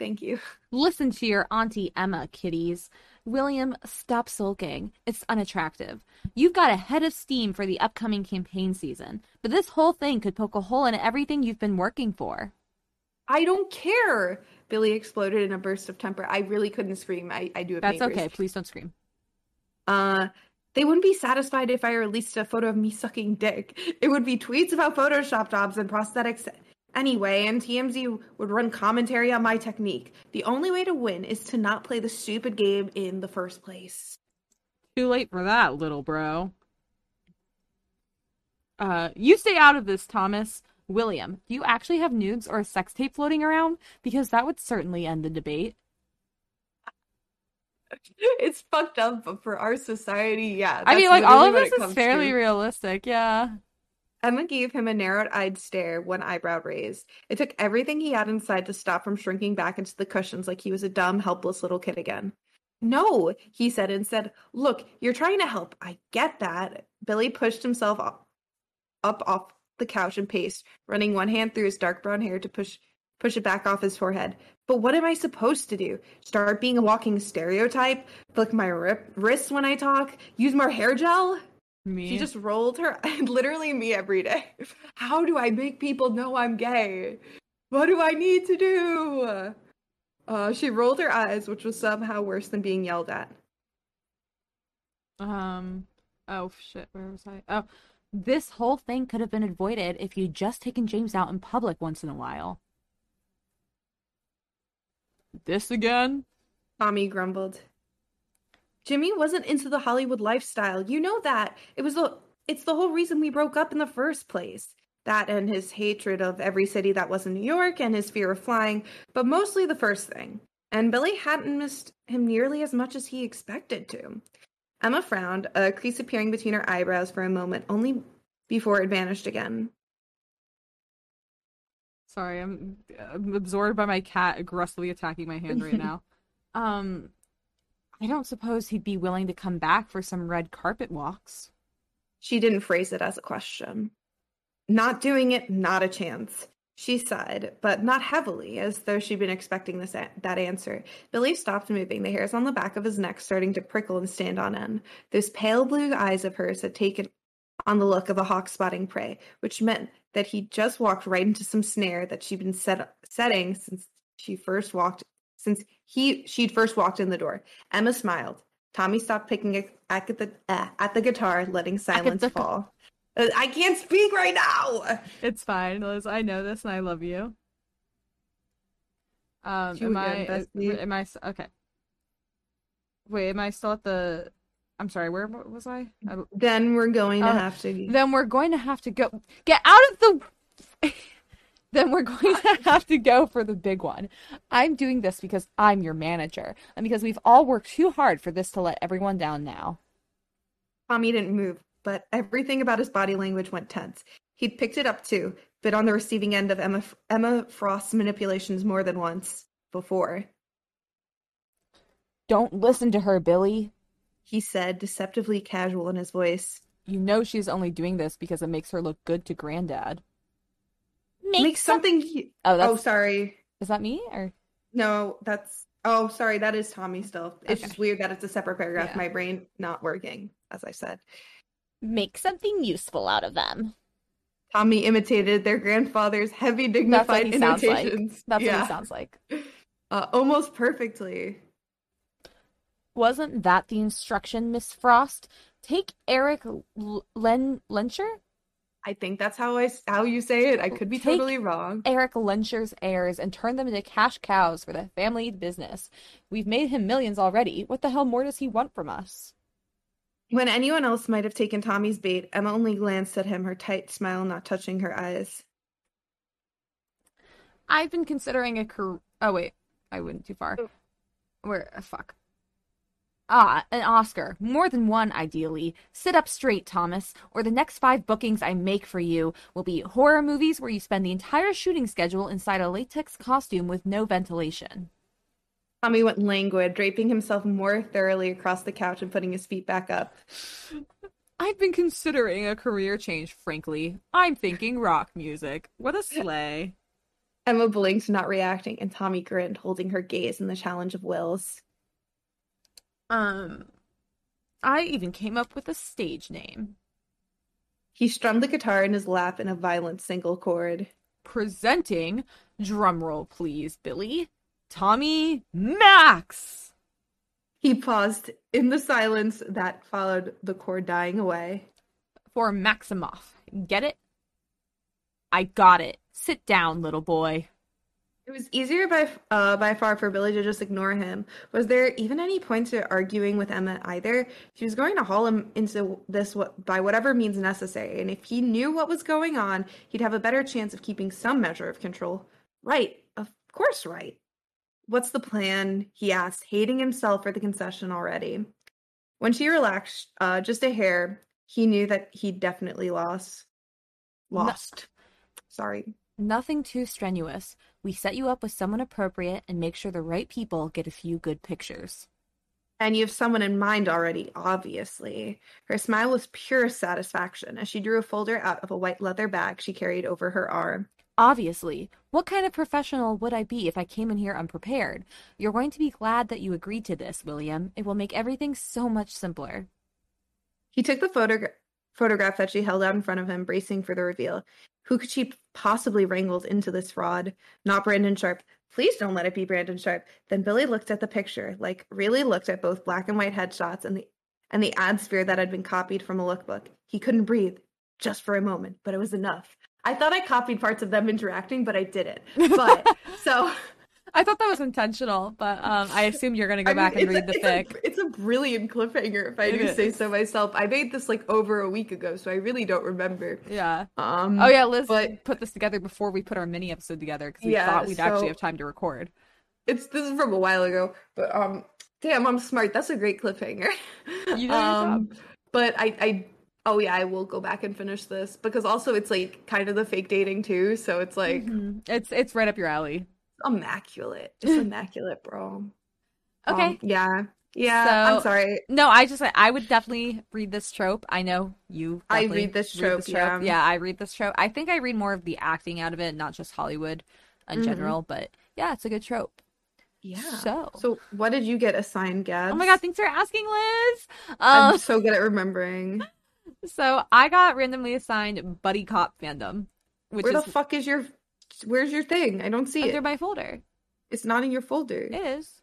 Thank you. Listen to your Auntie Emma, kiddies. William, stop sulking. It's unattractive. You've got a head of steam for the upcoming campaign season, but this whole thing could poke a hole in everything you've been working for. I don't care. Billy exploded in a burst of temper. I really couldn't scream. I, I do have That's neighbors. okay. Please don't scream. Uh, they wouldn't be satisfied if I released a photo of me sucking dick. It would be tweets about Photoshop jobs and prosthetics anyway, and TMZ would run commentary on my technique. The only way to win is to not play the stupid game in the first place. Too late for that, little bro. Uh, you stay out of this, Thomas. William, do you actually have nudes or a sex tape floating around? Because that would certainly end the debate. <laughs> It's fucked up, but for our society, yeah. I mean, like all of this is fairly to. realistic. Yeah. Emma gave him a narrowed eyed stare, one eyebrow raised. It took everything he had inside to stop from shrinking back into the cushions like he was a dumb, helpless little kid again. No, he said instead, Look, you're trying to help. I get that. Billy pushed himself up, up off the couch and paced, running one hand through his dark brown hair to push push it back off his forehead. But what am I supposed to do? Start being a walking stereotype? Flick my rip- wrists when I talk? Use more hair gel? Me. She just rolled her <laughs> literally me every day. How do I make people know I'm gay? What do I need to do? Uh, she rolled her eyes, which was somehow worse than being yelled at. Um. Oh shit. Where was I? Oh, This whole thing could have been avoided if you'd just taken James out in public once in a while. this again. Tommy grumbled. Jimmy wasn't into the Hollywood lifestyle. You know that. It was the it's the whole reason we broke up in the first place. That and his hatred of every city that wasn't New York and his fear of flying, but mostly the first thing. And Billy hadn't missed him nearly as much as he expected to. Emma frowned, a crease appearing between her eyebrows for a moment, only before it vanished again. Sorry, I'm, I'm absorbed by my cat aggressively attacking my hand right now. <laughs> Um, I don't suppose he'd be willing to come back for some red carpet walks. She didn't phrase it as a question. Not doing it, not a chance. She sighed, but not heavily, as though she'd been expecting this a- that answer. Billy stopped moving, the hairs on the back of his neck starting to prickle and stand on end. Those pale blue eyes of hers had taken on the look of a hawk spotting prey, which meant that he'd just walked right into some snare that she'd been set- setting since she first walked since he she'd first walked in the door. Emma smiled. Tommy stopped picking at at the uh, at the guitar, letting silence <laughs> fall. Uh, I can't speak right now. It's fine, Liz. I know this and I love you. Um, You am I? bestie. Am I? Okay. Wait, am I still at the? I'm sorry. Where was I? I Then we're going to Oh, have to. then we're going to have to go. Get out of the. Then we're going to <laughs> have to go for the big one. I'm doing this because I'm your manager, and because we've all worked too hard for this to let everyone down now. Tommy didn't move, but everything about his body language went tense. He'd picked it up too, been on the receiving end of Emma Emma Frost's manipulations more than once before. Don't listen to her, Billy. He said, deceptively casual in his voice. You know she's only doing this because it makes her look good to Granddad. Make something. he- Oh, that's Oh, sorry. is that me or? No, that's. Oh, sorry. That is Tommy still. It's Okay. just weird that it's a separate paragraph. Yeah. My brain not working, as I said. Make something useful out of them. Tommy imitated their grandfather's heavy, dignified what he sounds like. imitations. That's yeah. what he sounds like. <laughs> Uh, almost perfectly. Wasn't that the instruction, Miss Frost? Take Eric Len Lehnsherr? I think that's how I how you say it. I could be Take- totally wrong. Eric Lehnsherr's heirs and turn them into cash cows for the family business. We've made him millions already. What the hell more does he want from us? When anyone else might have taken Tommy's bait, Emma only glanced at him, her tight smile not touching her eyes. I've been considering a career. Oh wait, I went too far. Oh. Where? uh, fuck. Ah, an Oscar. More than one, ideally. Sit up straight, Thomas, or the next five bookings I make for you will be horror movies where you spend the entire shooting schedule inside a latex costume with no ventilation. Tommy went languid, draping himself more thoroughly across the couch and putting his feet back up. <sighs> I've been considering a career change. Frankly, I'm thinking rock music. What a sleigh! Emma blinked, not reacting, and Tommy grinned, holding her gaze in the challenge of wills. Um, I even came up with a stage name. He strummed the guitar in his lap in a violent single chord. Presenting, drumroll please, Billy. Tommy Max. He paused in the silence that followed the chord dying away. for Maximoff. Get it? I got it. Sit down, little boy. It was easier by uh, by far for Billy to just ignore him. Was there even any point to arguing with Emma either? She was going to haul him into this by whatever means necessary, and if he knew what was going on, he'd have a better chance of keeping some measure of control. Right, of course, right. What's the plan? He asked, hating himself for the concession already. When she relaxed uh, just a hair, he knew that he definitely lost. Lost. Sorry. Nothing too strenuous. We set you up with someone appropriate and make sure the right people get a few good pictures. And you have someone in mind already, obviously. Her smile was pure satisfaction as she drew a folder out of a white leather bag she carried over her arm. Obviously. What kind of professional would I be if I came in here unprepared? You're going to be glad that you agreed to this, William. It will make everything so much simpler. He took the photogra- photograph that she held out in front of him, bracing for the reveal. Who could she possibly wrangled into this fraud? Not Brandon Sharp. Please don't let it be Brandon Sharp. Then Billy looked at the picture, like really looked at both black and white headshots and the and the ad sphere that had been copied from a lookbook. He couldn't breathe, just for a moment, but it was enough. I thought I copied parts of them interacting, but I didn't. But <laughs> so I thought that was intentional, but um, I assume you're gonna go I back and read it's the a, fic. It's a, it's a brilliant cliffhanger, if I It do say so myself. I made this like over a week ago, so I really don't remember. Yeah. Um, Oh yeah, Liz but- put this together before we put our mini episode together because we Yeah, thought we'd actually have time to record. it's this is from a while ago, but um, damn, I'm smart. That's a great cliffhanger. You did um, but I, I, oh yeah, I will go back and finish this because also it's like kind of the fake dating too, so it's like Mhm. It's it's right up your alley. Immaculate, just <laughs> immaculate, bro. Okay. Um, yeah, yeah. I'm sorry. No, I just I would definitely read this trope. I know you. I definitely read this trope, yeah. yeah. I read this trope. I think I read more of the acting out of it, not just Hollywood in Mhm. general. But yeah, it's a good trope. Yeah. So, So what did you get assigned, Gabs? oh my god, thanks for asking, Liz. I'm Um, so good at remembering. <laughs> so I got randomly assigned buddy cop fandom, which Where is the fuck is your? Where's your thing? I don't see under it. my folder. It's not in your folder. It is.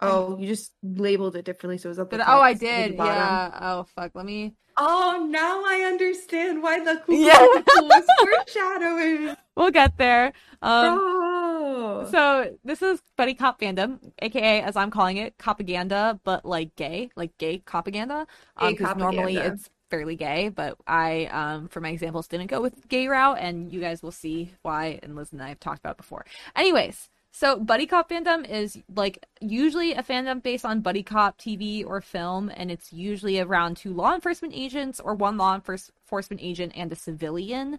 Oh, you just labeled it differently, so it was up. top oh, I did. Yeah. Oh, fuck. Let me. Oh, now I understand why the cool Yeah. <laughs> was foreshadowing. We'll get there. Um, oh. So this is buddy cop fandom, aka as I'm calling it, propaganda, but like gay, like gay propaganda. Gay Because normally it's fairly gay, but I, um, for my examples, didn't go with gay route, and you guys will see why. And Liz and I have talked about before. Anyways, so buddy cop fandom is like usually a fandom based on buddy cop TV or film, and it's usually around two law enforcement agents or one law enforcement agent and a civilian.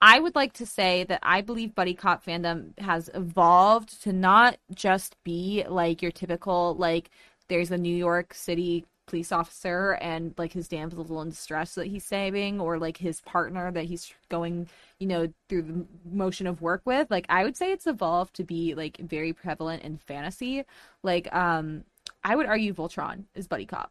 I would like to say that I believe buddy cop fandom has evolved to not just be like your typical like there's a New York City police officer and like his damsel in distress that he's saving or like his partner that he's going you know through the motion of work with like I would say it's evolved to be like very prevalent in fantasy like um I would argue Voltron is buddy cop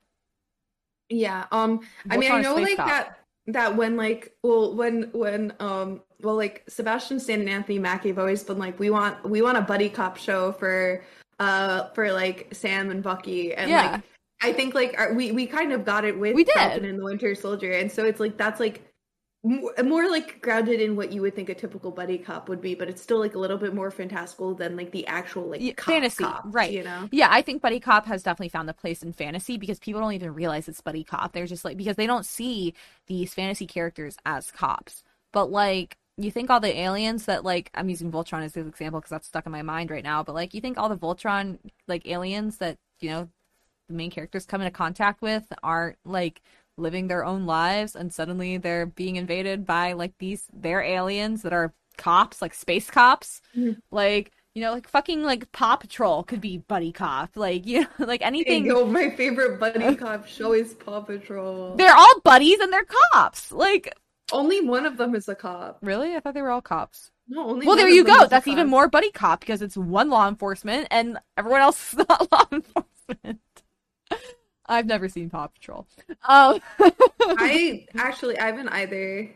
Yeah. Um. I mean, I know like cop. that. That when like well when when um well like Sebastian Stan and Anthony Mackie have always been like we want we want a buddy cop show for uh for like Sam and Bucky and Yeah. like I think like our, we we kind of got it with We did. Falcon and the Winter Soldier and so it's like that's like more, more like grounded in what you would think a typical buddy cop would be but it's still like a little bit more fantastical than like the actual like Yeah, cop fantasy, cops, right. you know Yeah, I think buddy cop has definitely found a place in fantasy because people don't even realize it's buddy cop. They're just like because they don't see these fantasy characters as cops. But like you think all the aliens that like I'm using Voltron as an example because that's stuck in my mind right now. But like you think all the Voltron like aliens that you know the main characters come into contact with aren't like living their own lives and suddenly they're being invaded by like these they're aliens that are cops like space cops. Mhm. like you know like fucking like paw patrol could be buddy cop. Like you know <laughs> like anything yo, my favorite buddy cop show is Paw Patrol. they're all buddies and they're cops. Like Only one of them is a cop. really? I thought they were all cops. No, only well there you go. that's even more buddy cop because it's one law enforcement and everyone else is not <laughs> law enforcement i've never seen paw patrol um <laughs> I actually I haven't either.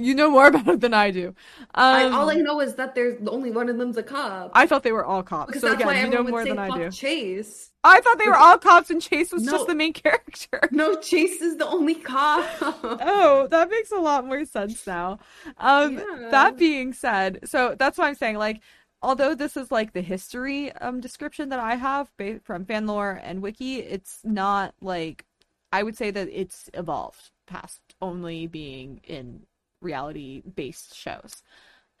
You know more about it than I do. I, Um, all I know is that there's only one of them's a cop. I thought they were all cops. because so that's again, why you know more than I do. Chase. I thought they were all cops and Chase was No. just the main character. No, Chase is the only cop. <laughs> Oh, that makes a lot more sense now. Um Yeah. that being said, so that's why I'm saying like although this is like the history um description that I have from fanlore and wiki, it's not like I would say that it's evolved past only being in reality based shows.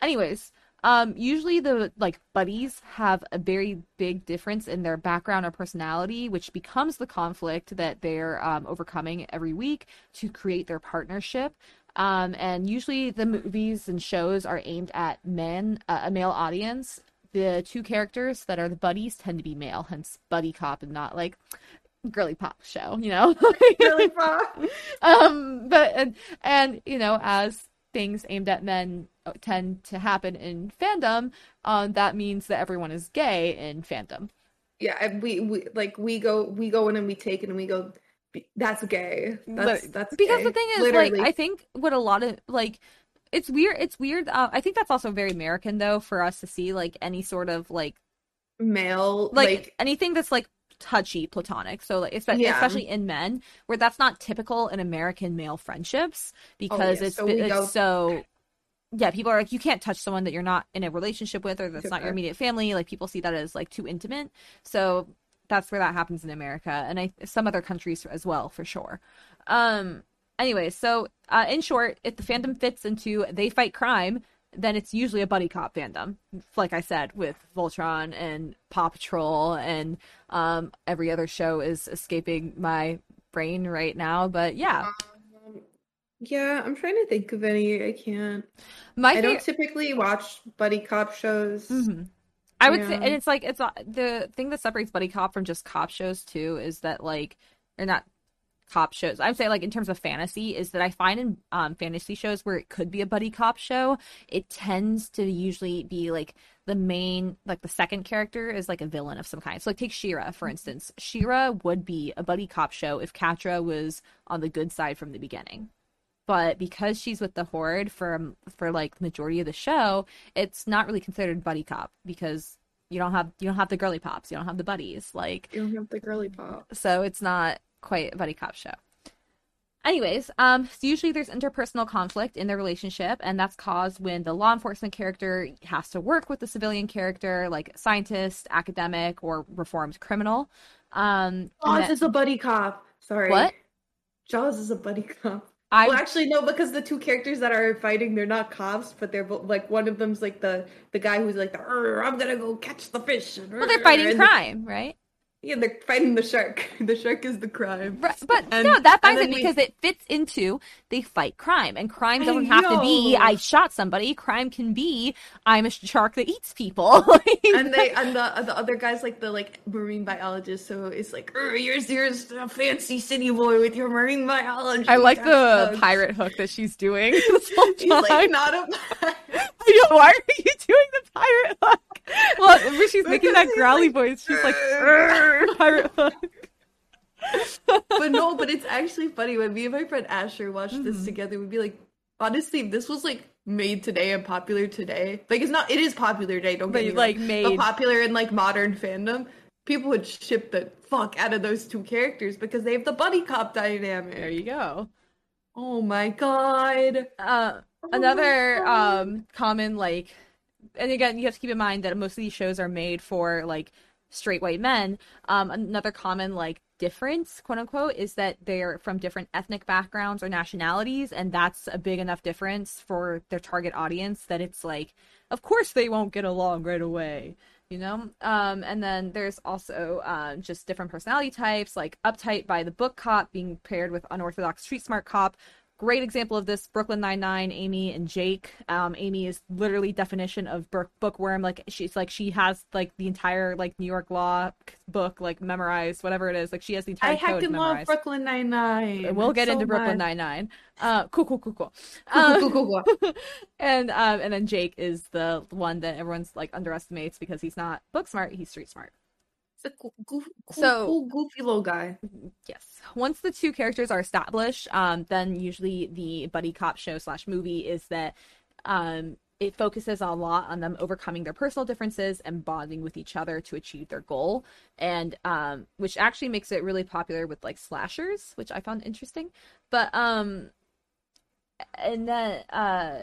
Anyways, um usually the like buddies have a very big difference in their background or personality which becomes the conflict that they're um, overcoming every week to create their partnership um and usually the movies and shows are aimed at men uh, a male audience the two characters that are the buddies tend to be male hence buddy cop and not like girly pop show you know <laughs> really <laughs> pop. um but and, and you know as things aimed at men uh, tend to happen in fandom um that means that everyone is gay in fandom Yeah, and we, we like we go we go in and we take it and we go. That's gay. That's that's because gay. the thing is Literally. like i think what a lot of like it's weird it's weird uh, i think that's also very american though for us to see like any sort of like male like, like, anything that's like touchy platonic so like espe- Yeah. especially in men where that's not typical in american male friendships because yeah, it's so it's go- so yeah people are like you can't touch someone that you're not in a relationship with or that's not your immediate family like people see that as like too intimate so that's where that happens in america and i some other countries as well for sure um anyway so uh in short if the fandom fits into they fight crime then it's usually a buddy cop fandom like i said with voltron and paw patrol and um every other show is escaping my brain right now but yeah um, yeah, I'm trying to think of any. I can't. my I fa- don't typically watch buddy cop shows. hmm I would say, and it's like it's uh, the thing that separates buddy cop from just cop shows too is that like they're not cop shows. I would say like in terms of fantasy is that I find in um fantasy shows where it could be a buddy cop show, it tends to usually be like the main like the second character is like a villain of some kind. So like take She-Ra for instance. She-Ra would be a buddy cop show if Catra was on the good side from the beginning. But because she's with the Horde for for like the majority of the show, it's not really considered buddy cop because you don't have you don't have the girly pops, you don't have the buddies, like You don't have the girly pop. so it's not quite a buddy cop show. Anyways, um, so usually there's interpersonal conflict in their relationship, and that's caused when the law enforcement character has to work with the civilian character, like scientist, academic, or reformed criminal. Um, Jaws that- is a buddy cop. Sorry. What? Jaws is a buddy cop. I well, actually, no, because the two characters that are fighting, they're not cops, but they're both like one of them's like the the guy who's like the I'm gonna go catch the fish. and well, they're fighting and the- crime, right? Yeah, they're fighting the shark. <laughs> The shark is the crime. Right, but no, that finds it then we- because it fits into they fight crime, and crime doesn't have to be. I shot somebody. Crime can be I'm a shark that eats people. <laughs> And they and the the other guy's like the like marine biologist, so it's like "Arr, you're you're a fancy city boy with your marine biology. I like the sucks." pirate hook that she's doing <laughs> this whole He's like not a pirate. Why are you doing the pirate hook? Well, she's making that growly like, voice, she's like "Arr." "Arr, pirate hook. but no, but it's actually funny when me and my friend Asher watched this Mhm. together. We'd be like, honestly, this was like made today and popular today. Like it's not. It is popular today. Don't But get me like wrong, made but popular in like modern fandom. People would ship the fuck out of those two characters because they have the buddy cop dynamic. There you go. Oh my god. Uh, Oh my another God. um common like and again you have to keep in mind that most of these shows are made for like straight white men um another common like difference quote unquote is that they're from different ethnic backgrounds or nationalities and that's a big enough difference for their target audience that it's like of course they won't get along right away you know? Um and then there's also uh, just different personality types like uptight by the book cop being paired with unorthodox street smart cop great example of this brooklyn 99 amy and jake. Um amy is literally definition of book bookworm. Like she's like she has like the entire like new york law book like memorized whatever it is. Like she has the entire I code heckin' love Brooklyn Nine Nine. we'll get into brooklyn 99 uh cool cool cool cool. Um, <laughs> Cool, cool, cool, cool. <laughs> and um and then jake is the one that everyone's like underestimates because he's not book smart he's street smart It's a cool, goof, cool, So- cool, goofy little guy. Yes. Once the two characters are established, um, then usually the buddy cop show slash movie is that um, it focuses a lot on them overcoming their personal differences and bonding with each other to achieve their goal, and um, which actually makes it really popular with like slashers, which I found interesting. But um, and then uh,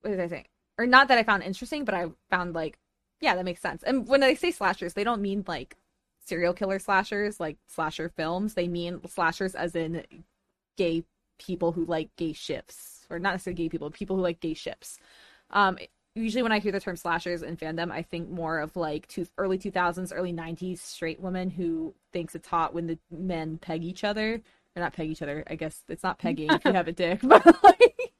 what did I think? Or not that I found interesting, but I found like, yeah, that makes sense. And when they say slashers, they don't mean like serial killer slashers, like slasher films. They mean slashers as in gay people who like gay ships, or not necessarily gay people, people who like gay ships. Um, usually when I hear the term slashers in fandom, I think more of like two, early 2000s, early 90s straight women who thinks it's hot when the men peg each other. Or not peg each other. I guess it's not pegging if you <laughs> have a dick, but like,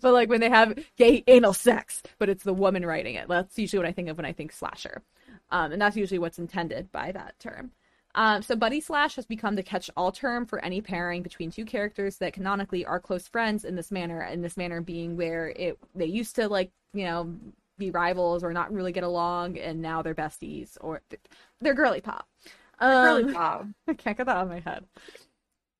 but like when they have gay anal sex, but it's the woman writing it. That's usually what I think of when I think slasher. Um, and that's usually what's intended by that term. Um, so buddy slash has become the catch-all term for any pairing between two characters that canonically are close friends in this manner. In this manner being where it they used to like you know be rivals or not really get along, and now they're besties or they're girly pop. Um, Girly pop. <laughs> I can't get that out of my head.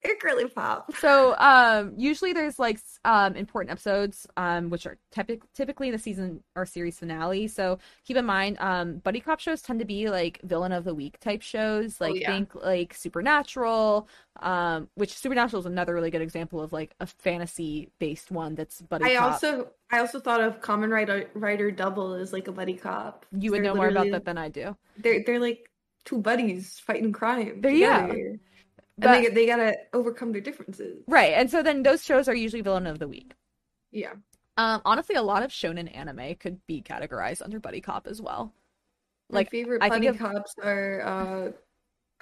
They're girly pop. So um, usually there's like um, important episodes, um, which are typic- typically the season or series finale. So keep in mind, um, buddy cop shows tend to be like villain of the week type shows. Like Oh, yeah. think like Supernatural, um, which Supernatural is another really good example of like a fantasy based one that's buddy I cop. also I also thought of Kamen Rider Rider Double as like a buddy cop. you would They're know more about that than I do. They're they're like two buddies fighting crime. There you go. Together. But- and they they gotta overcome their differences. Right, and so then those shows are usually villain of the week. Yeah. Um, honestly, a lot of shonen anime could be categorized under buddy cop as well. My Like favorite I think buddy of- cops are uh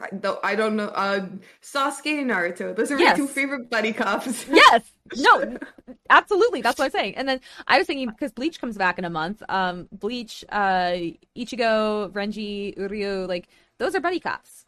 I don't, I don't know uh Sasuke and Naruto. Those are Yes. my two favorite buddy cops. <laughs> yes <laughs> no absolutely that's what i'm saying and then i was thinking because bleach comes back in a month um bleach uh ichigo renji uryu like those are buddy cops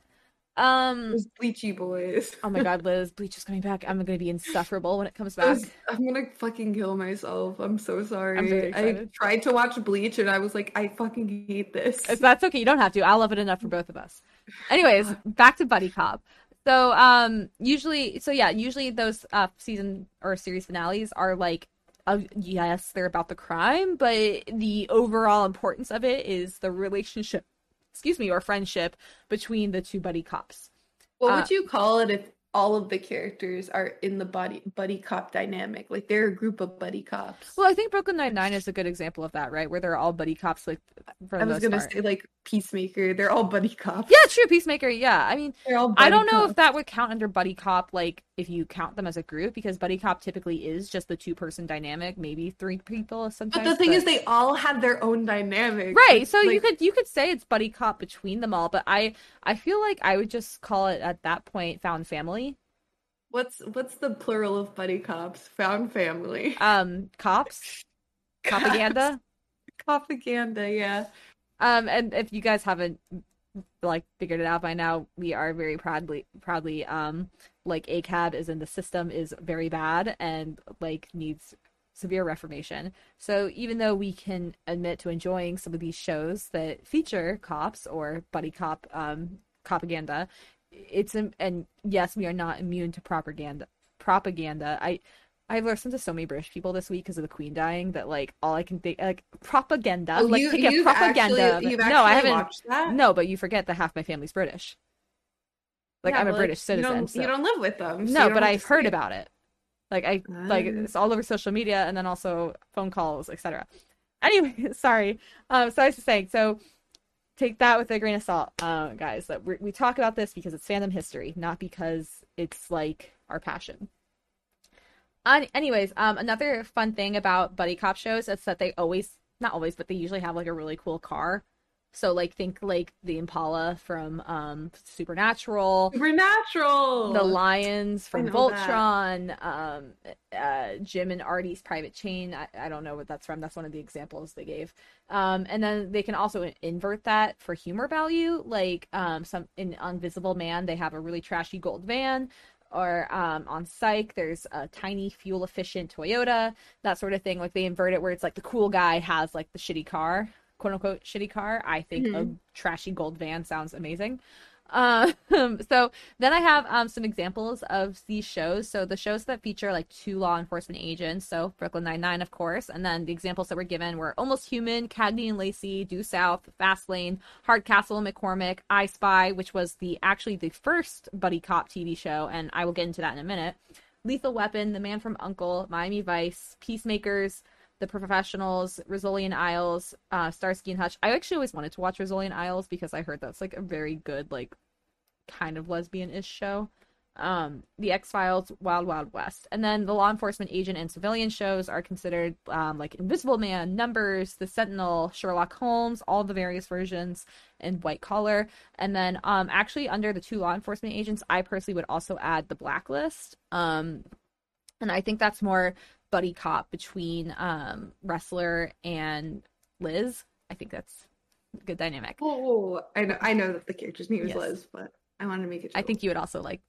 um Those bleachy boys. oh my god <laughs> liz bleach is coming back i'm gonna be insufferable when it comes back I'm gonna fucking kill myself. I'm so sorry. I'm very I excited. tried to watch Bleach and I was like, I fucking hate this. If that's okay you don't have to i'll love it enough for both of us anyways <sighs> back to buddy cop so um usually so yeah usually those uh season or series finales are like uh, yes, they're about the crime, but the overall importance of it is the relationship, excuse me, or friendship between the two buddy cops. What Uh, would you call it if all of the characters are in the buddy buddy cop dynamic? Like they're a group of buddy cops. Well, I think Brooklyn Nine Nine is a good example of that, right? Where they're all buddy cops, like for I was gonna part. say like Peacemaker. They're all buddy cops. Yeah, true. Peacemaker. Yeah, I mean, I don't know if that would count under buddy cop, like if you count them as a group, because buddy cop typically is just the two person dynamic, maybe three people But the thing is, they all have their own dynamic. right. So you could you could say it's buddy cop between them all, but I I feel like I would just call it at that point found family. What's what's the plural of buddy cops? Found family. <laughs> Um, cops, propaganda. <laughs> Propaganda. Yeah. Um, and if you guys haven't like figured it out by now, we are very proudly proudly um like ACAB is in the system is very bad and like needs severe reformation. So even though we can admit to enjoying some of these shows that feature cops or buddy cop um propaganda, it's and yes, we are not immune to propaganda. Propaganda. I I've listened to so many British people this week because of the Queen dying that like all I can think like propaganda. Oh, like you, think you've propaganda. Actually, you've no, I haven't. watched that. No, but you forget that half my family's British. Like Yeah, I'm a British you citizen. don't, so- you don't live with them. so no, but I've heard about it. Like I like Ah. it's all over social media and then also phone calls, etc. Anyway, <laughs> sorry. Um, so I was just saying. So take that with a grain of salt, uh, guys. That we talk about this because it's fandom history, not because it's like our passion. Uh, anyways, um, another fun thing about buddy cop shows is that they always, not always, but they usually have like a really cool car. So like think like the Impala from um Supernatural, Supernatural. the Lions from know that. Voltron, um, uh, Jim and Artie's Private Chain. I, I don't know what that's from. That's one of the examples they gave. Um, and then they can also invert that for humor value, like um, some in Invisible Man, they have a really trashy gold van. Or um, on Psych, there's a tiny fuel efficient Toyota, that sort of thing. Like they invert it where it's like the cool guy has like the shitty car, quote unquote shitty car. I think a trashy gold van sounds amazing. Um, <laughs> so then I have um, some examples of these shows. So the shows that feature like two law enforcement agents, so Brooklyn Nine Nine, of course, and then the examples that were given were Almost Human, Cagney and Lacey, Due South, Fastlane, Hardcastle, and McCormick, I Spy, which was the actually the first buddy cop TV show, and I will get into that in a minute. Lethal Weapon, The Man from Uncle, Miami Vice, Peacemakers, The Professionals, Rizzoli and Isles, uh, Starsky and Hutch. I actually always wanted to watch Rizzoli and Isles because I heard that's like a very good, like, kind of lesbian-ish show. Um, the X Files, Wild Wild West, and then the law enforcement agent and civilian shows are considered um, like Invisible Man, Numbers, The Sentinel, Sherlock Holmes, all the various versions, and White Collar. And then um, actually under the two law enforcement agents, I personally would also add The Blacklist. Um, and I think that's more buddy cop between um, Wrestler and Liz. I think that's a good dynamic. Oh, I know. I know that the character's name is Yes. Liz, but I wanted to make it. I think you would also like.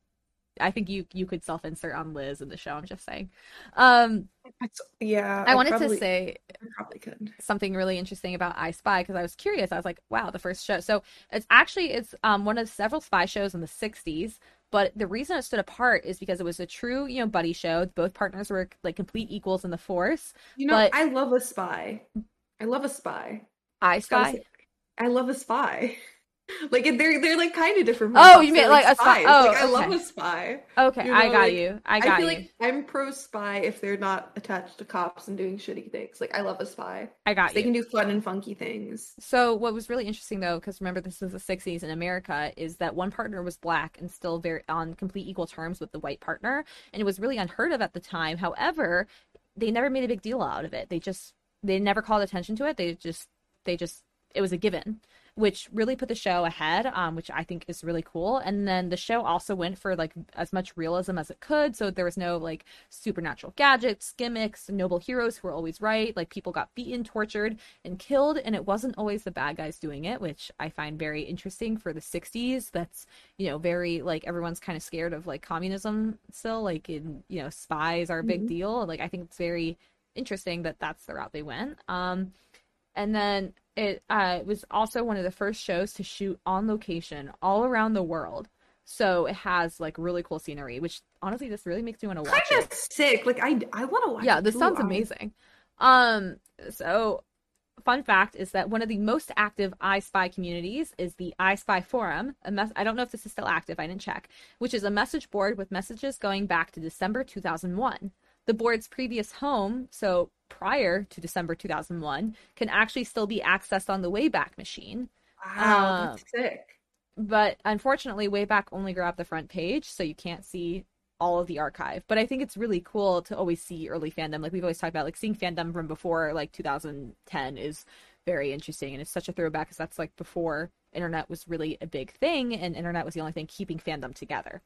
I think you you could self insert on Liz in the show. I'm just saying. Um, It's- yeah. I, wanted probably, to say I probably could. something really interesting about I Spy because I was curious. I was like, wow, the first show. So it's actually it's um one of several spy shows in the '60s. But the reason it stood apart is because it was a true, you know, buddy show. Both partners were like complete equals in the force. You know, But- I love a spy. I love a spy. I Spy. I love a spy. <laughs> Like they're they're like kind of different. Oh, you mean they're, like a spy- oh, like, I love a spy. Okay, You I got like, you. I I, got feel you. like I'm pro spy if they're not attached to cops and doing shitty things. Like I love a spy. I got They can do fun and funky things. So what was really interesting though, because remember this is the '60s in America, is that one partner was black and still very on complete equal terms with the white partner, and it was really unheard of at the time. However, they never made a big deal out of it. They just they never called attention to it. They just they just it was a given, which really put the show ahead, um, which I think is really cool. And then the show also went for like as much realism as it could, so there was no like supernatural gadgets, gimmicks, noble heroes who were always right. Like people got beaten, tortured, and killed, and it wasn't always the bad guys doing it, which I find very interesting for the '60s. That's you know very like everyone's kind of scared of like communism still. Like in you know spies are a big Mhm. deal. Like I think it's very interesting that that's the route they went. Um, and then it uh, was also one of the first shows to shoot on location all around the world. So it has like really cool scenery, which honestly just really makes me want to watch Kind of sick. Like I, I want to watch. Yeah, this sounds amazing. Um, so fun fact is that one of the most active I Spy communities is the I Spy forum. A mes- I don't know if this is still active. I didn't check. Which is a message board with messages going back to December 2001. The board's previous home, so prior to December 2001, can actually still be accessed on the Wayback Machine. Wow, Um, that's sick. But unfortunately, Wayback only grabbed the front page, so you can't see all of the archive. But I think it's really cool to always see early fandom. Like we've always talked about, like seeing fandom from before like 2010 is very interesting, and it's such a throwback because that's like before internet was really a big thing, and internet was the only thing keeping fandom together.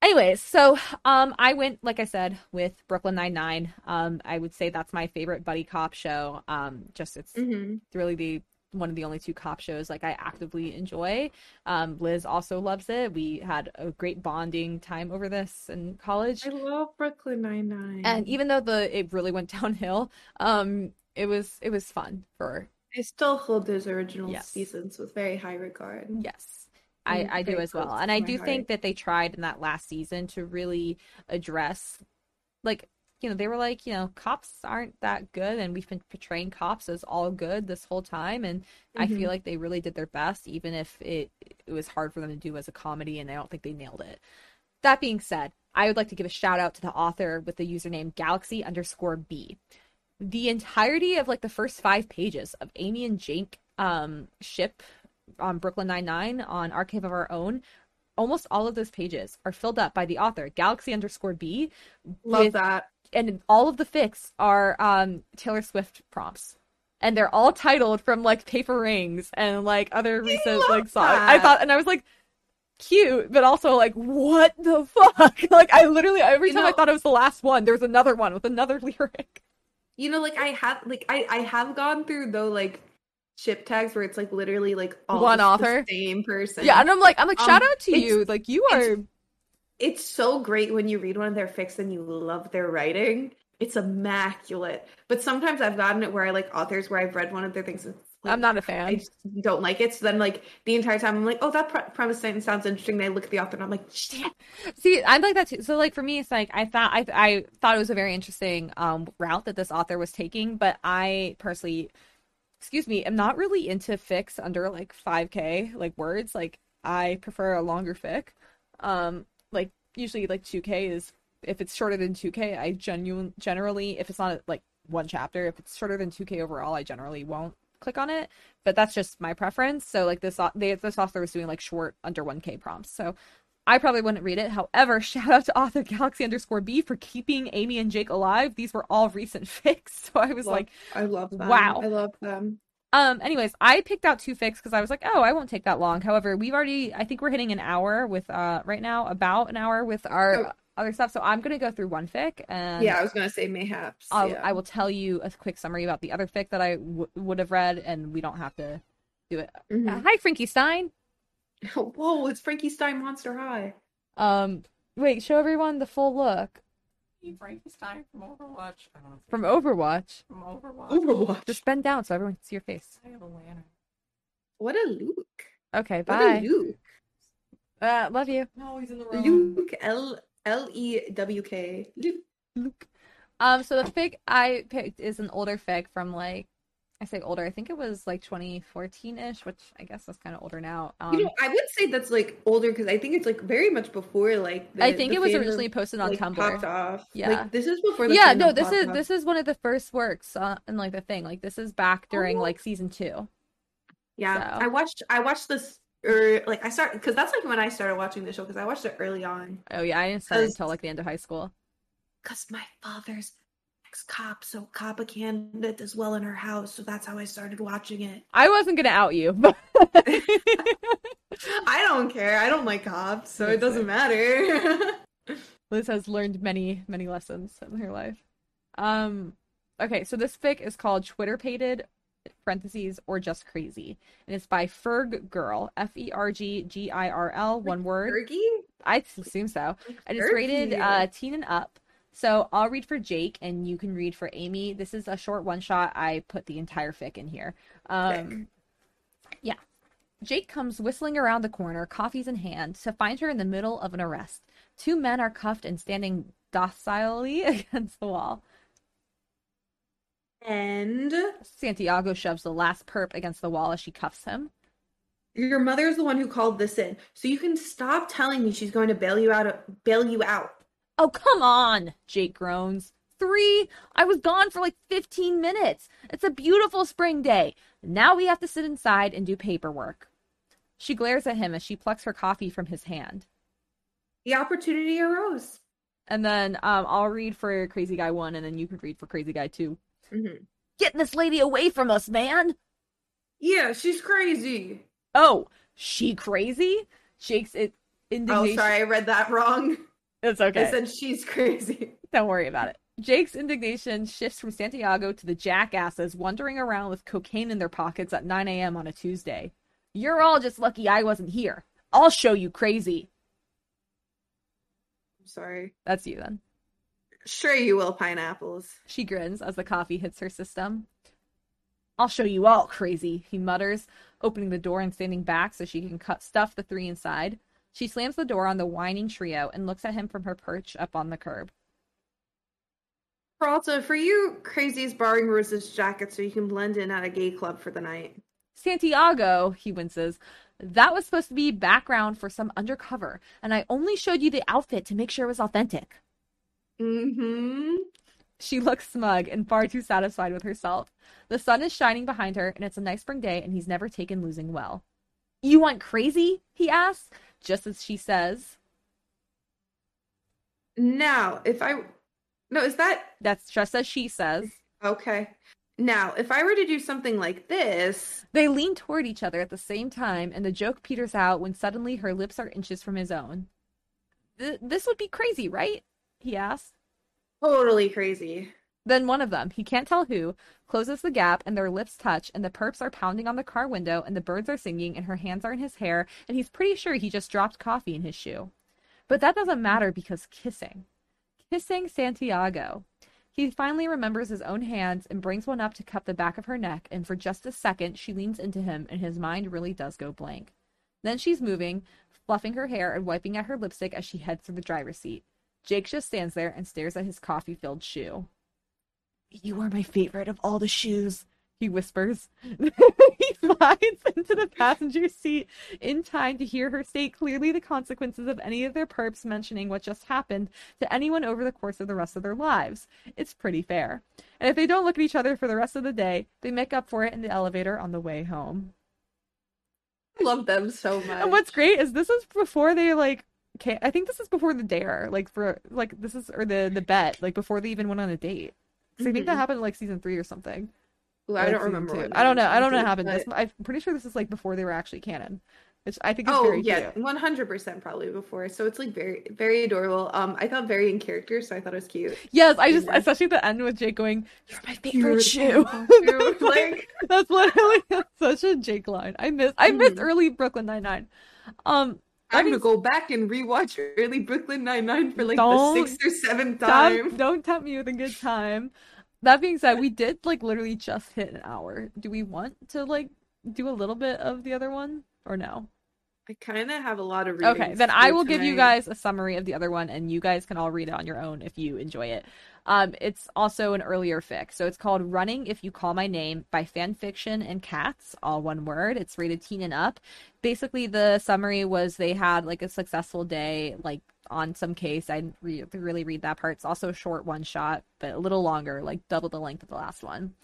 Anyways, so um, I went, like I said, with Brooklyn Nine Nine. Um, I would say that's my favorite buddy cop show. Um, just it's hmm really the one of the only two cop shows like I actively enjoy. Um, Liz also loves it. We had a great bonding time over this in college. I love Brooklyn Nine Nine. And even though the it really went <laughs> downhill, um, it was it was fun for I still hold those original Yes. seasons with very high regard. yes. I, Mm, I do as well. And I do think that they tried in that last season to really address like you know, they were like, you know, cops aren't that good and we've been portraying cops as all good this whole time and I Mhm. feel like they really did their best even if it it was hard for them to do as a comedy and I don't think they nailed it. That being said, I would like to give a shout out to the author with the username galaxy underscore B. The entirety of like the first five pages of Amy and Jake um ship on Brooklyn Nine Nine on Archive of Our Own, almost all of those pages are filled up by the author, Galaxy underscore B, Love with- that. and all of the fics are um Taylor Swift prompts. And they're all titled from like Paper Rings and like other recent like songs. I thought and I was like cute, but also like what the fuck? <laughs> like I literally every You time I thought it was the last one, there was another one with another <laughs> lyric. You know, like I have, like I, I have gone through though, like ship tags where it's like literally like all One author? same person. Yeah, and I'm like I'm like shout Um, out to you. Like you are it's so great when you read one of their fics and you love their writing. It's immaculate. But sometimes I've gotten it where I like authors where I've read one of their things. And like, I'm not a fan. just don't like it. So then, like the entire time, I'm like, "Oh, that pre- premise sounds interesting." Then I look at the author and I'm like, "Shit!" See, I'm like that too. So like for me, it's like I thought I I thought it was a very interesting um route that this author was taking, but I personally, excuse me, am not really into fics under like 5k like words. Like I prefer a longer fic. Um, like usually like 2k is if it's shorter than 2k, I genuine generally if it's not like one chapter, if it's shorter than 2k overall, I generally won't click on it. But that's just my preference. So like this they, this author was doing like short under 1k prompts, so. I probably wouldn't read it. However, <laughs> shout out to author Galaxy underscore B for keeping Amy and Jake alive. These were all recent <laughs> fics. So I was Love- like, I love them. Wow. I love them. um, anyways, I picked out two fics because I was like, oh, I won't take that long. However, we've already, I think we're hitting an hour with, uh, right now, about an hour with our Oh. other stuff. So I'm going to go through one fic and yeah, I was gonna say mayhaps. I'll, yeah. I will tell you a quick summary about the other fic that I w- would have read and we don't have to do it. Mhm. Uh, hi, Frankie Stein. <laughs> Whoa, it's Frankie Stein Monster High. Um, wait, show everyone the full look Frankenstein from Overwatch. I don't know. from Overwatch. From Overwatch. Overwatch. Just bend down so everyone can see your face. I have a lantern. What a Luke. Okay, bye. What a Luke. Uh, love you. No, he's in the room. Luke. L L E W K. Luke. Luke. Um, so the fig I picked is an older fig from like I say older. I think it was like 2014-ish, which I guess is kind of older now. Um, You know, I would say that's like older because I think it's like very much before like the, I think it was originally posted on like, Tumblr. popped off. Yeah. like, this is before. The yeah, no, this is off. this is one of the first works uh, in like the thing. Like this is back during Oh. like season two. Yeah, so. I watched. I watched this. Or like I started because that's like when I started watching the show because I watched it early on. Oh yeah, I didn't start until like the end of high school. Because my father's cop, so cop a candidate as well in her house, so that's how I started watching it. I wasn't gonna out you, but <laughs> I don't care. I don't like cops, so it doesn't matter. <laughs> Liz has learned many, many lessons in her life. Um, okay, so this fic is called Twitterpated parentheses or just crazy, and it's by Ferg Girl, F E R G G I R L, one word. Fergie? I assume so, and it's rated uh teen and up. So I'll read for Jake, and you can read for Amy. This is a short one shot. I put the entire fic in here. Um, yeah. Jake comes whistling around the corner, coffees in hand, to find her in the middle of an arrest. Two men are cuffed and standing docilely <laughs> against the wall. And Santiago shoves the last perp against the wall as she cuffs him. your mother's the one who called this in. So you can stop telling me she's going to bail you out bail you out. Oh, come on, Jake groans. Three? I was gone for like 15 minutes. It's a beautiful spring day. Now we have to sit inside and do paperwork. She glares at him as she plucks her coffee from his hand. The opportunity arose. And then um, I'll read for Crazy Guy 1, and then you can read for Crazy Guy 2. Mhm. Get this lady away from us, man! Yeah, she's crazy. Oh, she crazy? Jake's it, Oh, sorry, I read that wrong. <laughs> It's okay. I said she's <laughs> crazy. Don't worry about it. Jake's indignation shifts from Santiago to the jackasses wandering around with cocaine in their pockets at 9 a.m. on a Tuesday. You're all just lucky I wasn't here. I'll show you crazy. I'm sorry. That's you then. Sure you will, pineapples. She grins as the coffee hits her system. I'll show you all crazy, he mutters, opening the door and standing back so she can cut stuff the three inside. She slams the door on the whining trio and looks at him from her perch up on the curb. Peralta, for you, crazy's borrowing Rosa's jacket so you can blend in at a gay club for the night. Santiago, he winces. That was supposed to be background for some undercover, and I only showed you the outfit to make sure it was authentic. Mm-hmm. She looks smug and far too satisfied with herself. The sun is shining behind her, and it's a nice spring day, and he's never taken losing well. You want crazy? he asks, just as she says. Now, if I no, is that That's just as she says. okay? Now, if I were to do something like this, They lean toward each other at the same time, and the joke peters out when suddenly her lips are inches from his own. Th- this would be crazy, right? he asks. totally crazy. Then one of them, he can't tell who, closes the gap and their lips touch and the perps are pounding on the car window and the birds are singing and her hands are in his hair and he's pretty sure he just dropped coffee in his shoe. But that doesn't matter because kissing. Kissing Santiago. He finally remembers his own hands and brings one up to cup the back of her neck and for just a second she leans into him and his mind really does go blank. Then she's moving, fluffing her hair and wiping at her lipstick as she heads to the driver's seat. Jake just stands there and stares at his coffee filled shoe. You are my favorite of all the shoes, he whispers. <laughs> he slides into the passenger seat in time to hear her state clearly the consequences of any of their perps mentioning what just happened to anyone over the course of the rest of their lives. It's pretty fair. And if they don't look at each other for the rest of the day, they make up for it in the elevator on the way home. I love them so much. <laughs> And what's great is this is before they like I think this is before the dare, like for like this is or the the bet, like before they even went on a date. 'Cause I think that Mhm. happened in like season three or something. Ooh, I don't remember. two. I don't know. I don't know what happened, happened. but- This, I'm pretty sure this is like before they were actually canon, which I think is Oh very yeah, one hundred percent probably before. So it's like very, very adorable. Um, I felt very in character, so I thought it was cute. Yes, I just Yeah. especially the end with Jake going, "You're my favorite shoe." <laughs> Shoe, like That's literally that's such a Jake line. I miss I missed Mhm. early Brooklyn Nine Nine. Um, I'm gonna go back and rewatch early Brooklyn Nine Nine for like Don't- the sixth or seventh Don't, time. don't tempt me with a good time. That being said, we did like literally just hit an hour. Do we want to like do a little bit of the other one or no? I kind of have a lot of Okay, then I will give you guys a summary of the other one, and you guys can all read it on your own if you enjoy it. Um, it's also an earlier fic, so it's called "Running If You Call My Name" by Fanfiction and Cats, all one word. It's rated teen and up. Basically, the summary was they had like a successful day, like on some case. I didn't re- really read that part. It's also a short one shot, but a little longer, like double the length of the last one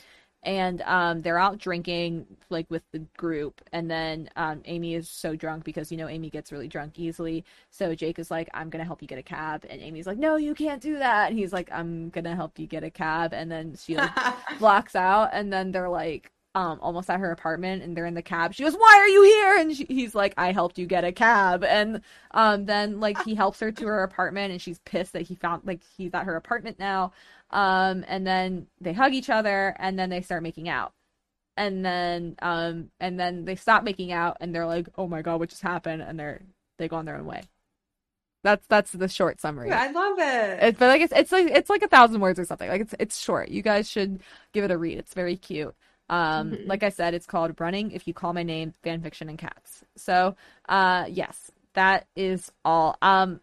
and um, they're out drinking like with the group and then um, amy is so drunk because you know amy gets really drunk easily. So jake is like i'm gonna help you get a cab and amy's like no you can't do that. And he's like i'm gonna help you get a cab and then she like <laughs> blocks out and then they're like um almost at her apartment and they're in the cab she goes why are you here and she, he's like i helped you get a cab and um then like he helps her to her apartment and she's pissed that he found like he's at her apartment now um and then they hug each other and then they start making out and then um and then they stop making out and they're like oh my god what just happened and they're they go on their own way that's that's the short summary I love it. it, but like it's it's like it's like a thousand words or something. Like it's it's short. You guys should give it a read. It's very cute. Um, Mhm. like I said, it's called Running If You Call My Name, Fanfiction and Cats. So, uh, yes, that is all. Um,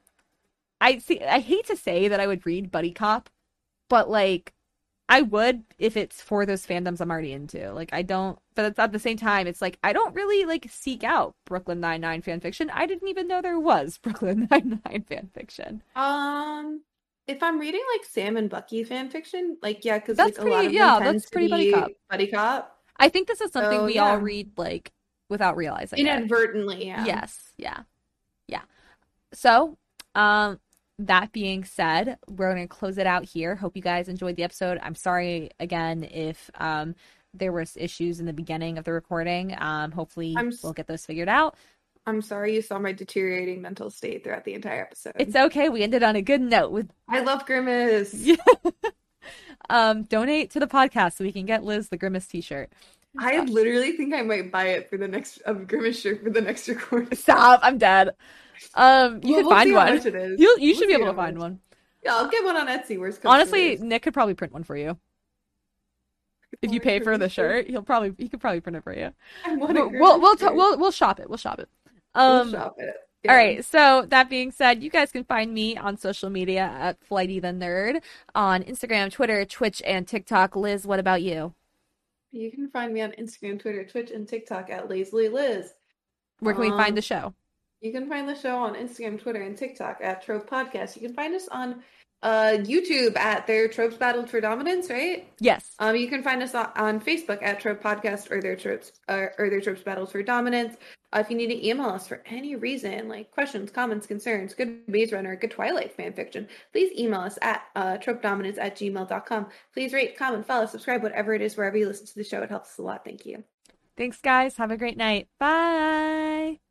I see. I hate to say that I would read Buddy Cop, but like, I would if it's for those fandoms I'm already into. Like, I don't. But it's at the same time, it's like I don't really like seek out Brooklyn Nine Nine fanfiction. I didn't even know there was <laughs> Brooklyn Nine Nine fanfiction. Um, if I'm reading like Sam and Bucky fan fiction, like yeah, because That's like a lot pretty- of yeah, that's pretty buddy cop. buddy cop I think this is something So, we all read like without realizing it. inadvertently. Yeah. Yes. Yeah. Yeah. So, um, that being said, we're going to close it out here. Hope you guys enjoyed the episode. I'm sorry again if um there was issues in the beginning of the recording. Um, hopefully I'm we'll get those figured out. I'm sorry you saw my deteriorating mental state throughout the entire episode. It's okay. We ended on a good note with I love Grimace. Yeah. <laughs> um donate to the podcast so we can get Liz the Grimace t-shirt. I literally think I might buy it for the next um, Grimace shirt for the next recording. Stop. I'm dead. Um, you Well, can we'll find one. much it is. You you We'll should be able to find much. one. Yeah, I'll get one on Etsy. To Honestly. Nick could probably print one for you. If you pay for the shirt, he'll probably he could probably print it for you. I want a We'll we'll we'll, Grimace ta- shirt. we'll we'll shop it. We'll shop it. Um it. all Yeah. right. So that being said, you guys can find me on social media at Flighty the Nerd on Instagram, Twitter, Twitch, and TikTok. Liz, what about you? You can find me on Instagram, Twitter, Twitch, and TikTok at Lazily Liz. Where can we find Um, the show? You can find the show on Instagram, Twitter, and TikTok at Trope Podcast. You can find us on uh, YouTube at Their Tropes Battled for Dominance, right? Yes. Um, you can find us on, Facebook at Trope Podcast or Their Tropes uh, or Their Tropes Battles for Dominance. Uh, if you need to email us for any reason, like questions, comments, concerns, good Maze Runner, good Twilight fan fiction, please email us at uh, tropedominance at gmail.com. Please rate, comment, follow, subscribe, whatever it is, wherever you listen to the show. It helps us a lot. Thank you. Thanks, guys. Have a great night. Bye.